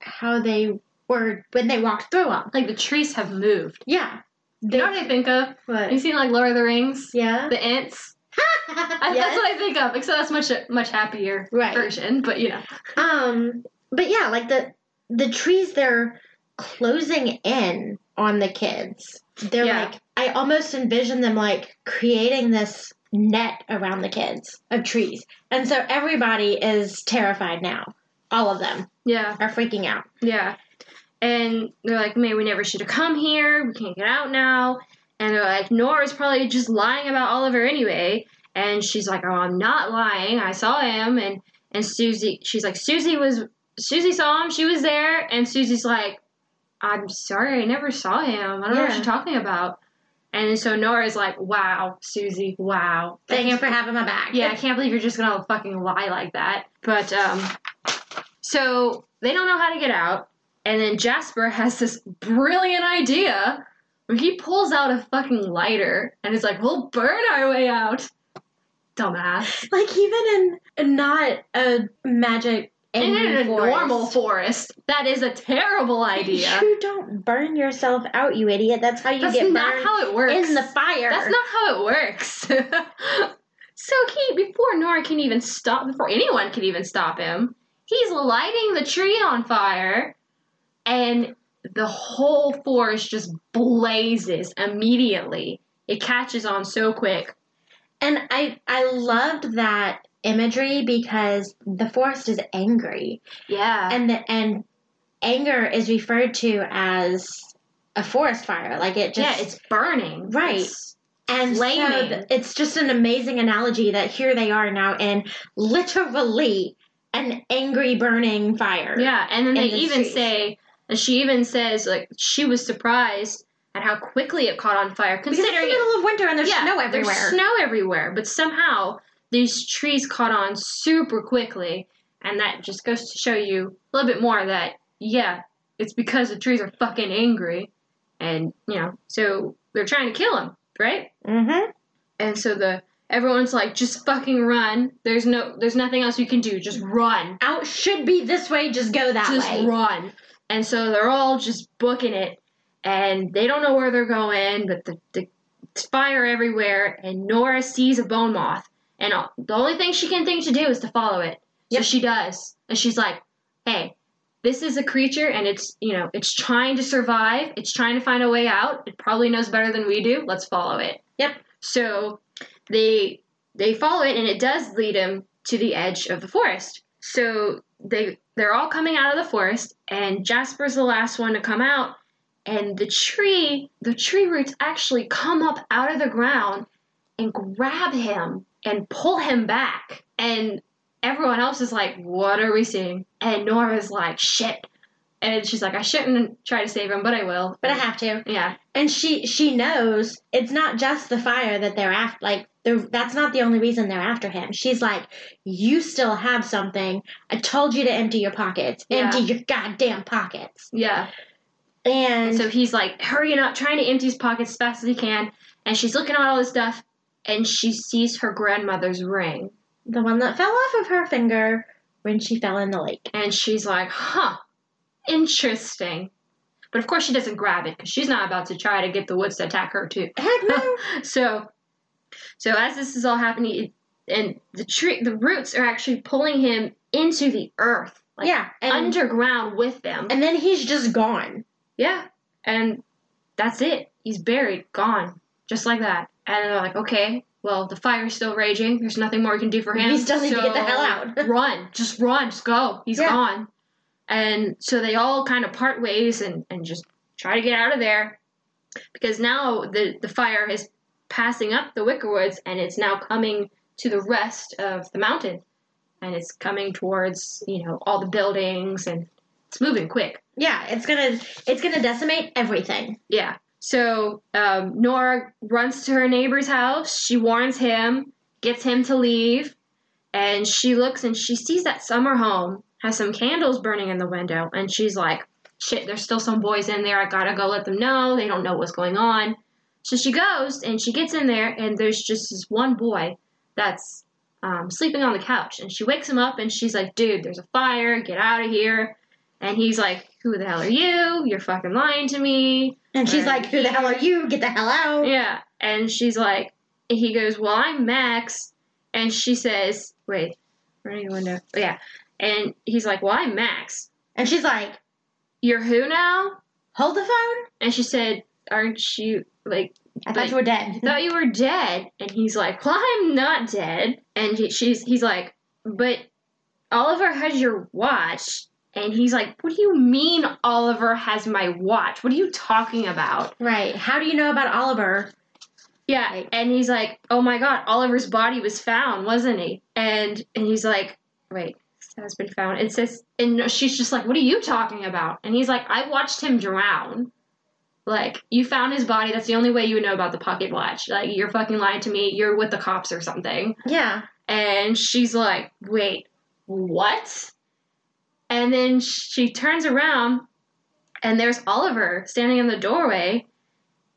how they were when they walked through them. like the trees have moved. Yeah. You know what I think of? What? You seen like Lord of the Rings? Yeah. The Ents. I, Yes. That's what I think of. Except that's much much happier Right. version. But you know. Um, but yeah, like the the trees they're closing in on the kids. They're Yeah. like I almost envision them like creating this net around the kids of trees. And so everybody is terrified now. All of them Yeah. are freaking out. Yeah. And they're like, man, we never should have come here. We can't get out now. And they're like, Nora's probably just lying about Oliver anyway. And she's like, oh, I'm not lying. I saw him. And and Susie, she's like, Susie was, Susie saw him. She was there. And Susie's like, I'm sorry, I never saw him. I don't know what Yeah. you're talking about. And so Nora's like, wow, Susie, wow. Thanks for having my back. Yeah, I can't believe you're just gonna fucking lie like that. But um, so they don't know how to get out, and then Jasper has this brilliant idea he pulls out a fucking lighter and is like, "We'll burn our way out." Dumbass. Like even in not a magic in a forest. normal forest, that is a terrible idea. You don't burn yourself out, you idiot. That's how you That's get not burned how it works. in the fire. That's not how it works. so he, before Nora can even stop, before anyone can even stop him, he's lighting the tree on fire, and the whole forest just blazes immediately. It catches on so quick. And I I loved that imagery because the forest is angry. Yeah. And the, and anger is referred to as a forest fire. Like it just yeah, it's burning. Right. It's- and so flaming. th- it's just an amazing analogy that here they are now in literally an angry burning fire. Yeah, and then they the even streets. say, and she even says, like, she was surprised at how quickly it caught on fire, Because it's the middle of winter and there's yeah, snow everywhere. There's snow everywhere, but somehow these trees caught on super quickly, and that just goes to show you a little bit more that yeah, it's because the trees are fucking angry, and you know, so they're trying to kill him, right? mm-hmm. And so the everyone's like, just fucking run. There's no, there's nothing else you can do. Just run. Out should be this way, just go that just way. Just run. And so they're all just booking it, and they don't know where they're going, but the, the fire everywhere. And Nora sees a bone moth, and all, the only thing she can think to do is to follow it. So Yep. she does, and she's like, "Hey, this is a creature, and it's you know it's trying to survive. It's trying to find a way out. It probably knows better than we do. Let's follow it." Yep. So they they follow it, and it does lead them to the edge of the forest. So they they're all coming out of the forest, and Jasper's the last one to come out. And the tree, the tree roots actually come up out of the ground and grab him and pull him back. And everyone else is like, "What are we seeing?" And Nora's like, "Shit." And she's like, "I shouldn't try to save him, but I will." But I have to. Yeah, And she she knows it's not just the fire that they're after. Like that's not the only reason they're after him. She's like, you still have something. I told you to empty your pockets. Yeah. Empty your goddamn pockets. yeah. And And so he's like hurrying up, trying to empty his pockets as fast as he can. And she's looking at all this stuff, and she sees her grandmother's ring. the one that fell off of her finger when she fell in the lake. And she's like, huh, interesting. But of course, she doesn't grab it because she's not about to try to get the woods to attack her, too. Heck no. so, so as this is all happening, it, and the tree, the roots are actually pulling him into the earth, like yeah. Underground with them. and then he's just gone. Yeah. And that's it. He's buried, gone. Just like that. And they're like, okay, well, the fire's still raging. There's nothing more we can do for him. We still need to get the hell out." run. Just run. Just go. He's Yeah. gone. And so they all kind of part ways and, and just try to get out of there. Because now the, the fire is passing up the Wickerwoods and it's now coming to the rest of the mountain. And it's coming towards, you know, all the buildings and it's moving quick. Yeah, it's gonna it's gonna decimate everything. Yeah. So um, Nora runs to her neighbor's house. She warns him, gets him to leave, and she looks and she sees that summer home has some candles burning in the window, and she's like, "Shit, there's still some boys in there. I gotta go let them know. They don't know what's going on." So she goes and she gets in there, and there's just this one boy that's um, sleeping on the couch, and she wakes him up, and she's like, "Dude, there's a fire. Get out of here." And he's like, "Who the hell are you? You're fucking lying to me." And she's like, "Who the hell are you? Get the hell out!" Yeah, and she's like, and he goes, "Well, I'm Max," and she says, "Wait, where are you window?" Oh, yeah, and he's like, "Well, I'm Max. And she's like, You're who now?" "Hold the phone." And she said, "Aren't you like?" I thought you were dead. I thought you were dead. And he's like, "Well, I'm not dead." And he, she's, he's like, "But Oliver has your watch." And he's like, "What do you mean Oliver has my watch? What are you talking about?" Right. How do you know about Oliver? Yeah, Like- and he's like, "Oh my God, Oliver's body was found, wasn't he?" And and he's like, "Wait, has been found." It says, and she's just like, "What are you talking about?" And he's like, "I watched him drown. Like, you found his body. That's the only way you would know about the pocket watch. Like, you're fucking lying to me. You're with the cops or something." Yeah. And she's like, "Wait, what?" And then she turns around, and there's Oliver standing in the doorway,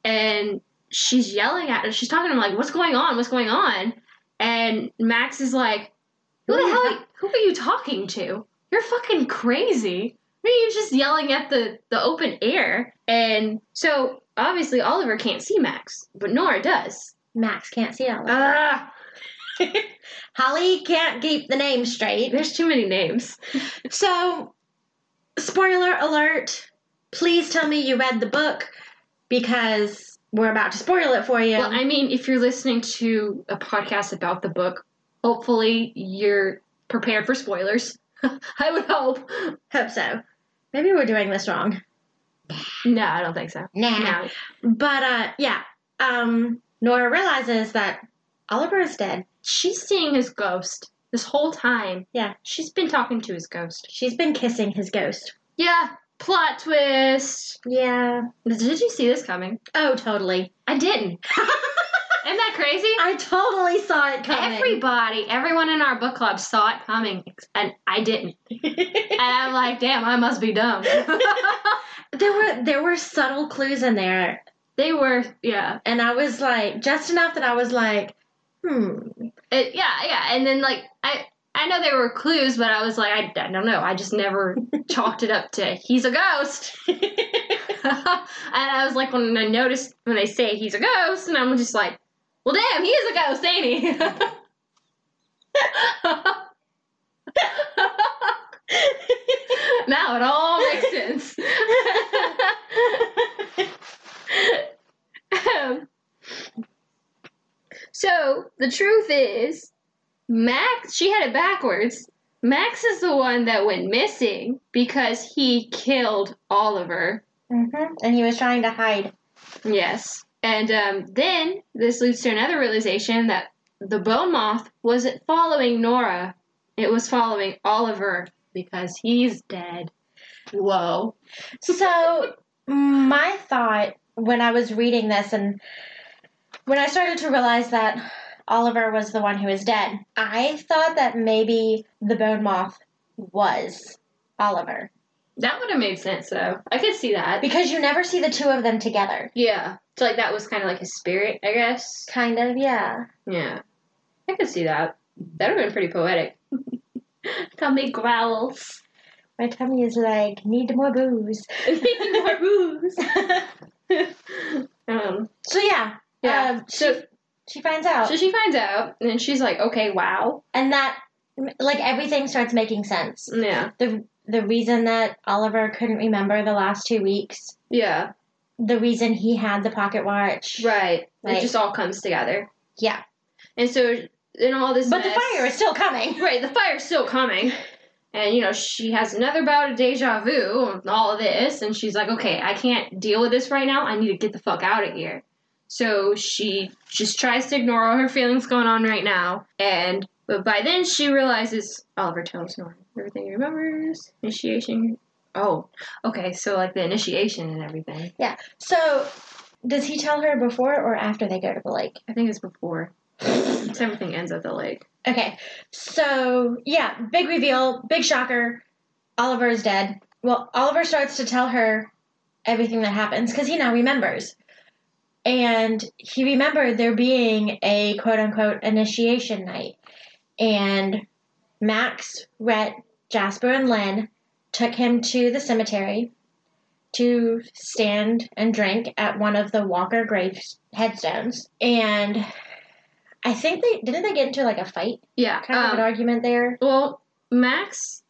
and she's yelling at her. She's talking to him like, "What's going on? What's going on?" And Max is like, "Who the hell? Are you, who are you talking to? you're fucking crazy. I mean, you're just yelling at the, the open air. And so, obviously, Oliver can't see Max, but Nora does. Max can't see Oliver. Ah, Holly can't keep the name straight. there's too many names. So, spoiler alert. Please tell me you read the book because we're about to spoil it for you. Well, I mean, if you're listening to a podcast about the book, hopefully you're prepared for spoilers. I would hope. Hope so. Maybe we're doing this wrong. No, I don't think so. Nah. No. But uh yeah. Um Nora realizes that Oliver is dead. She's seeing his ghost this whole time. Yeah. She's been talking to his ghost. She's been kissing his ghost. Yeah, plot twist. Yeah. Did you see this coming? Oh, totally. I didn't. Isn't that crazy? I totally saw it coming. Everybody, everyone in our book club saw it coming, and I didn't. And I'm like, damn, I must be dumb. there were there were subtle clues in there, they were, yeah. and I was like just enough that I was like, hmm. It, yeah, yeah, and then like I I know there were clues, but I was like I, I don't know. I just never chalked it up to he's a ghost. and I was like when I noticed when they say he's a ghost, and I'm just like, well, damn, he is a ghost, ain't he? now it all makes sense. Um, so the truth is, Max, she had it backwards. Max is the one that went missing because he killed Oliver. Mm-hmm. And he was trying to hide. Yes. And um, then this leads to another realization that the bone moth wasn't following Nora, it was following Oliver because he's dead. Whoa. So my thought when I was reading this and when I started to realize that Oliver was the one who was dead, I thought that maybe the bone moth was Oliver. That would have made sense, though. I could see that. Because you never see the two of them together. Yeah. So, like, that was kind of like his spirit, I guess. Kind of, yeah. Yeah. I could see that. That would have been pretty poetic. Tummy growls. My tummy is like, need more booze. Need more booze. um, So yeah. yeah. Um, so, she, she finds out. so she finds out, and she's like, okay, wow. and that like everything starts making sense. Yeah. The the reason that Oliver couldn't remember the last two weeks, Yeah. the reason he had the pocket watch. Right. Like- it just all comes together. Yeah. And so, in all this But the fire is still coming. Right, the fire's still coming. And, you know, she has another bout of deja vu with all of this. And she's like, okay, I can't deal with this right now. I need to get the fuck out of here. So she just tries to ignore all her feelings going on right now. And, but by then she realizes Oliver tells Nora everything he remembers. Initiation. Oh, okay. So, like the initiation and everything. Yeah. So does he tell her before or after they go to the lake? I think it's before. everything ends at the lake. Okay. So yeah, big reveal, big shocker. Oliver is dead. Well, Oliver starts to tell her everything that happens because he now remembers. And he remembered there being a quote unquote initiation night. And Max, Rhett, Jasper, and Len took him to the cemetery to stand and drink at one of the Walker grave headstones. And I think they didn't they get into like a fight? Yeah. Kind of um, an argument there. Well, Max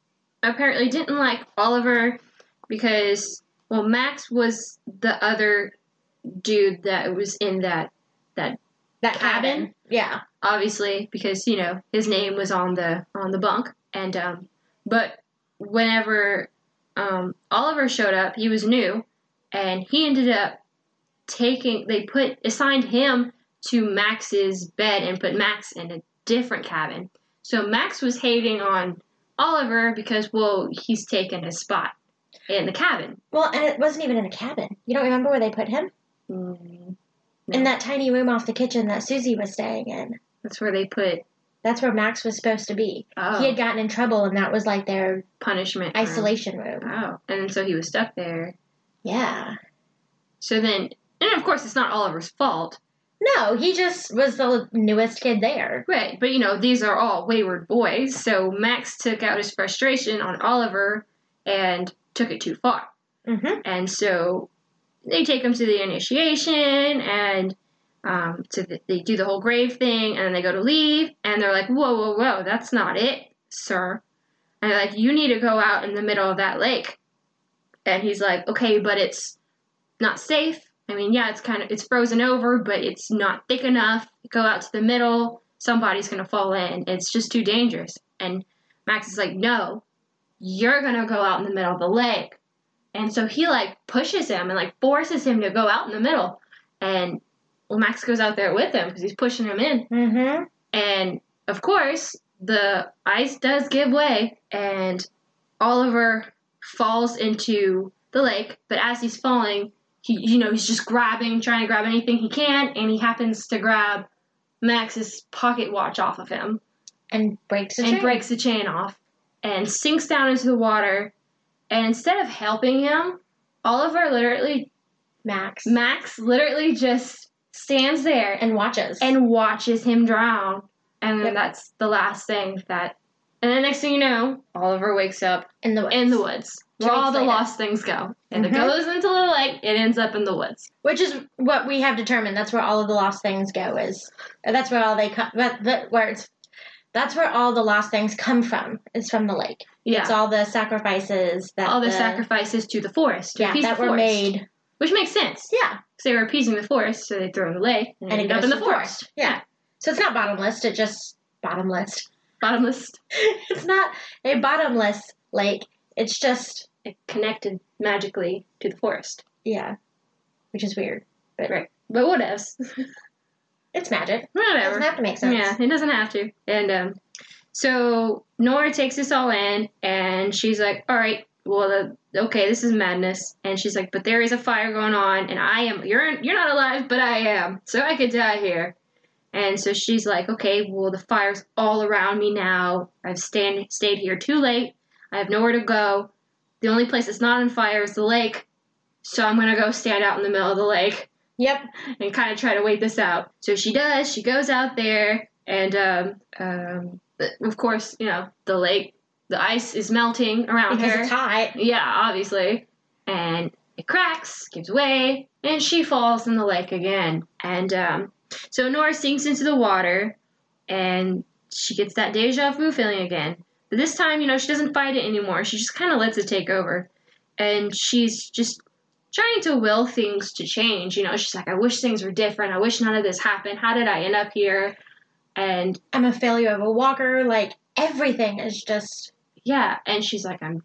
apparently didn't like Oliver because well, Max was the other dude that was in that That that cabin? Yeah. Obviously because you know his name was on the on the bunk and um but whenever um Oliver showed up, he was new and he ended up taking they put assigned him to Max's bed and put Max in a different cabin. So Max was hating on Oliver because well he's taken his spot in the cabin. Well, and it wasn't even in a cabin. You don't remember where they put him? Mm, In that tiny room off the kitchen that Susie was staying in. That's where they put That's where Max was supposed to be. oh, He had gotten in trouble, and that was like their punishment room. isolation room. Oh, and so he was stuck there. Yeah. So then, and of course, it's not Oliver's fault. No, he just was the newest kid there. Right, but you know, these are all wayward boys, so Max took out his frustration on Oliver and took it too far. Mm-hmm. And so they take him to the initiation and um, to the, they do the whole grave thing and then they go to leave and they're like, whoa, whoa, whoa, that's not it, sir. And they're like, you need to go out in the middle of that lake. And he's like, okay, but it's not safe. I mean, yeah, it's kind of it's frozen over, but it's not thick enough. Go out to the middle, somebody's gonna fall in. It's just too dangerous. And Max is like, no, you're gonna go out in the middle of the lake. And so he like pushes him and like forces him to go out in the middle. And well, Max goes out there with him because he's pushing him in. Mm-hmm. And of course, the ice does give way, and Oliver falls into the lake. But as he's falling, he, you know, he's just grabbing, trying to grab anything he can, and he happens to grab Max's pocket watch off of him And breaks the and chain. breaks the chain off and sinks down into the water. And instead of helping him, Oliver literally, Max. Max literally just stands there and watches. and watches him drown. And then Yep. that's the last thing that. And then next thing you know, Oliver wakes up in the woods. in the woods where all the later. lost things go. And Mhm. it goes into the lake, it ends up in the woods. Which is what we have determined. That's where all of the lost things go. Is that's where all they come. That, that where it's. That's where all the lost things come from. It's from the lake. Yeah. It's all the sacrifices that all the, sacrifices to the forest. to yeah that were forest. made. Which makes sense. Yeah, Because they were appeasing the forest, so they throw it lake and, and it end up goes in the forest. forest. Yeah. So it's not bottomless. It just bottomless. Bottomless. it's not a bottomless lake. It's just It connected magically to the forest. yeah, which is weird. But right. But what else? It's magic. It Whatever. doesn't have to make sense. Yeah, it doesn't have to. And um, so Nora takes this all in, and she's like, "All right, well, the, okay, this is madness." And she's like, "But there is a fire going on, and I am. You're you're not alive, but I am. So I could die here." And so she's like, "Okay, well, the fire's all around me now. I've stand, stayed here too late. I have nowhere to go. The only place that's not on fire is the lake. So I'm gonna go stand out in the middle of the lake." Yep. and kind of try to wait this out. So she does. She goes out there, and um, um, of course, you know, the lake, the ice is melting around Because her. it's hot. Yeah, obviously. And it cracks, gives way, and she falls in the lake again. And um, so Nora sinks into the water, and she gets that deja vu feeling again. But this time, you know, she doesn't fight it anymore. She just kind of lets it take over. And she's just trying to will things to change. You know, she's like, I wish things were different. I wish none of this happened. How did I end up here? And I'm a failure of a walker. Like everything is just yeah, and she's like, I'm,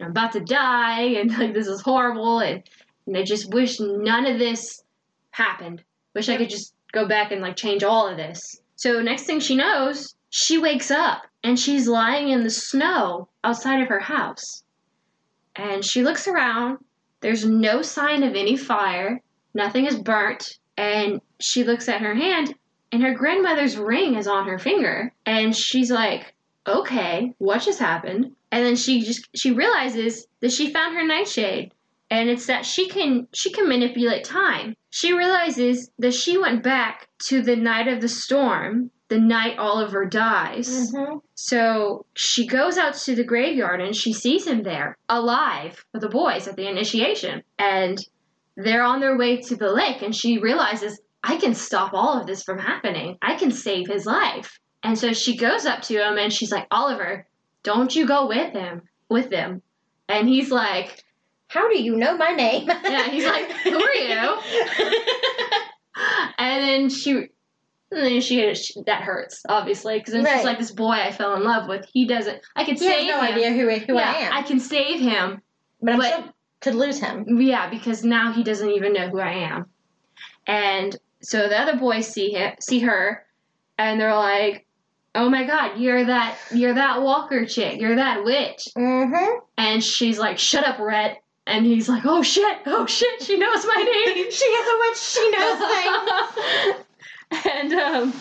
I'm about to die, and like this is horrible, and, and I just wish none of this happened. Wish I could just go back and like change all of this. So next thing she knows, she wakes up and she's lying in the snow outside of her house, and she looks around. There's no sign of any fire. Nothing is burnt, and she looks at her hand, and her grandmother's ring is on her finger, and she's like okay, what just happened? And then she just she realizes that she found her nightshade. And it's that she can she can manipulate time. She realizes that she went back to the night of the storm, the night Oliver dies. Mhm. So she goes out to the graveyard and she sees him there, alive, with the boys at the initiation. And they're on their way to the lake, and she realizes, I can stop all of this from happening. I can save his life. And so she goes up to him and she's like, Oliver, don't you go with him, with them. And he's like, How do you know my name? Yeah, he's like, "Who are you?" and then she, and then she, she that hurts, obviously, because then she's like, this boy I fell in love with, he doesn't, I could he has no him. idea who, who yeah, I am. I can save him. but I but- still could lose him. Yeah, because now he doesn't even know who I am. And so the other boys see him, see her, and they're like, "Oh my God, you're that, you're that Walker chick, you're that witch." Mm-hmm. And she's like, "Shut up, Rhett And he's like, "Oh shit, oh shit, she knows my name." she is a witch. She knows things. and um,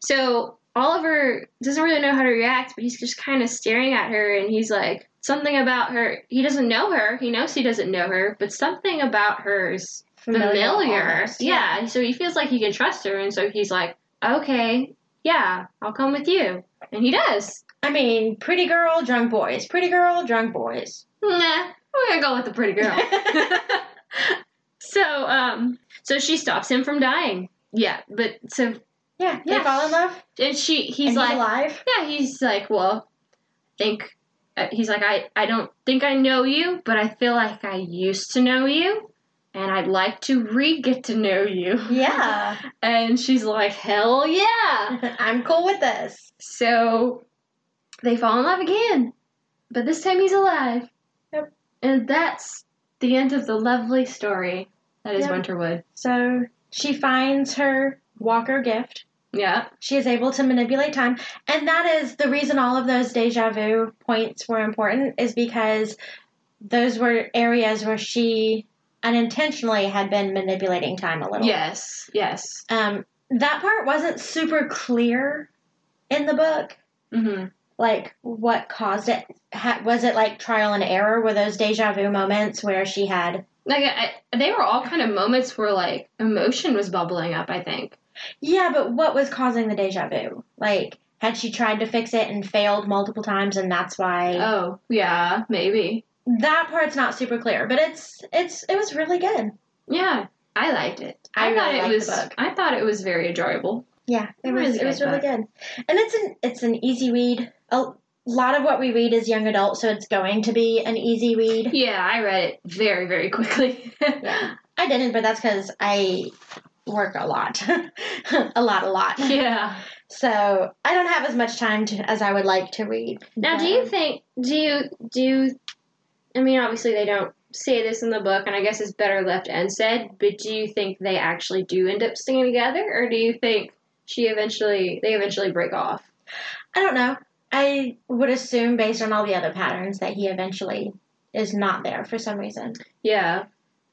so Oliver doesn't really know how to react, but he's just kind of staring at her, and he's like, something about her. He doesn't know her. He knows he doesn't know her, but something about her is familiar. almost. Yeah. So he feels like he can trust her, and so he's like, okay, yeah, I'll come with you, and he does. I mean, pretty girl, drunk boys. Pretty girl, drunk boys. Nah, we're gonna go with the pretty girl. so, um, so she stops him from dying. Yeah, but so Yeah, they Yeah. fall in love. and she, he's and like, alive. yeah, he's like, well, I think uh, he's like, I, I don't think I know you, but I feel like I used to know you, and I'd like to re get to know you. Yeah, And she's like, hell yeah. I'm cool with this. So they fall in love again, but this time he's alive. Yep. And that's the end of the lovely story that is Yep. Winterwood. So she finds her Walker gift. Yeah. She is able to manipulate time, and that is the reason all of those deja vu points were important. Is because those were areas where she unintentionally had been manipulating time a little. Yes. Yes. Um, that part wasn't super clear in the book. hmm like what caused it ha- was it like trial and error were those deja vu moments where she had Like I, they were all kind of moments where like emotion was bubbling up. I think. yeah but what was causing the deja vu like had she tried to fix it and failed multiple times and that's why Oh yeah, maybe. That part's not super clear but it's it's it was really good Yeah, I liked it. I I, thought it liked was. the book. I thought it was very enjoyable. yeah it was Really it was good really book. good and it's an it's an easy read a lot of what we read is young adult so it's going to be an easy read Yeah, I read it very very quickly. yeah i didn't but that's because i work a lot a lot a lot yeah. So I don't have as much time to, as I would like to read. Now, do you think do you do? You, I mean, obviously they don't say this in the book, and I guess it's better left unsaid. But do you think they actually do end up singing together, or do you think she eventually they eventually break off? I don't know. I would assume, based on all the other patterns, that he eventually is not there for some reason. Yeah.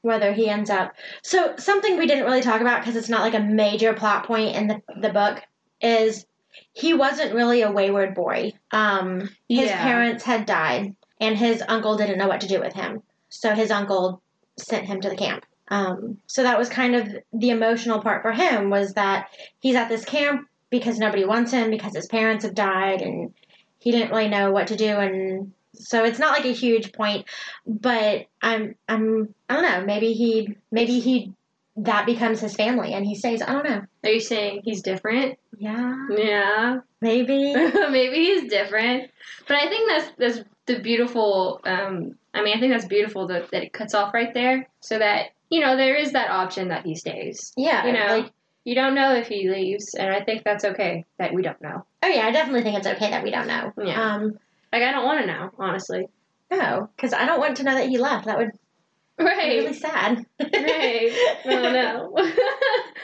Whether he ends up. So something we didn't really talk about because it's not like a major plot point in the the book is he wasn't really a wayward boy. Um, his Yeah. parents had died, and his uncle didn't know what to do with him. So his uncle sent him to the camp. Um, so that was kind of the emotional part for him was that he's at this camp because nobody wants him because his parents have died and he didn't really know what to do and so it's not like a huge point but i'm i'm i don't know maybe he maybe he that becomes his family and he stays i don't know Are you saying he's different? yeah Yeah. maybe Maybe he's different. But I think that's that's the beautiful. Um, I mean, I think that's beautiful that, that it cuts off right there, so that you know there is that option that he stays. yeah You know, like you don't know if he leaves, and I think that's okay that we don't know. oh yeah i definitely think it's okay that we don't know Yeah. um Like I don't want to know, honestly. no because i don't want to know that he left that would be really Right. sad Right. Oh no.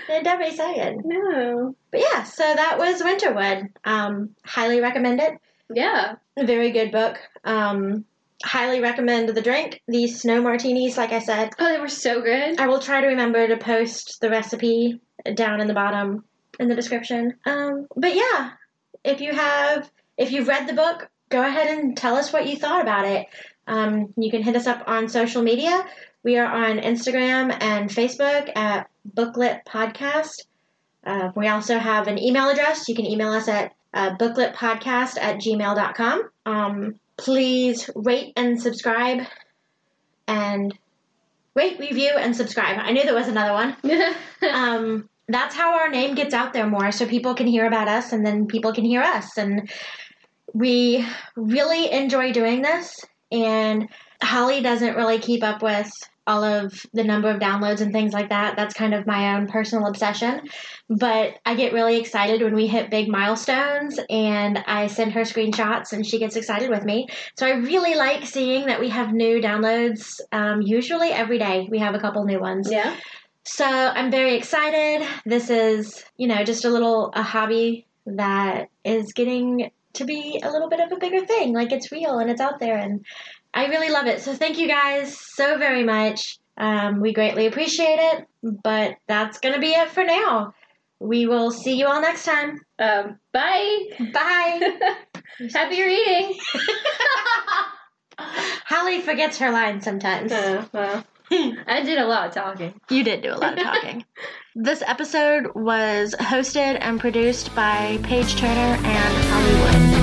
it'd be sad no. but yeah so that was winterwood um highly recommend it Yeah. A very good book. Um, highly recommend the drink, the snow martinis. Like I said, Oh, they were so good. I will try to remember to post the recipe down in the bottom in the description. Um, but yeah, if you have, if you've read the book, go ahead and tell us what you thought about it. Um, you can hit us up on social media. We are on Instagram and Facebook at Booklit Podcast. Uh, we also have an email address. You can email us at uh, bookletpodcast at gmail.com. Um, please rate and subscribe and rate, review, and subscribe. I knew there was another one. Um, that's how our name gets out there more so people can hear about us and then people can hear us. And we really enjoy doing this. And Holly doesn't really keep up with all of the number of downloads and things like that. That's kind of my own personal obsession. But I get really excited when we hit big milestones and I send her screenshots and she gets excited with me. So I really like seeing that we have new downloads. Um, usually every day we have a couple new ones. yeah. So I'm very excited. This is, you know, just a little a hobby that is getting to be a little bit of a bigger thing. Like it's real and it's out there and I really love it. So thank you guys so very much. Um, we greatly appreciate it. But that's gonna be it for now. We will see you all next time. Um. Bye. Bye. Happy reading. Holly forgets her lines sometimes. Uh, well. I did a lot of talking. You did do a lot of talking. this episode was hosted and produced by Paige Turner and Hollywood.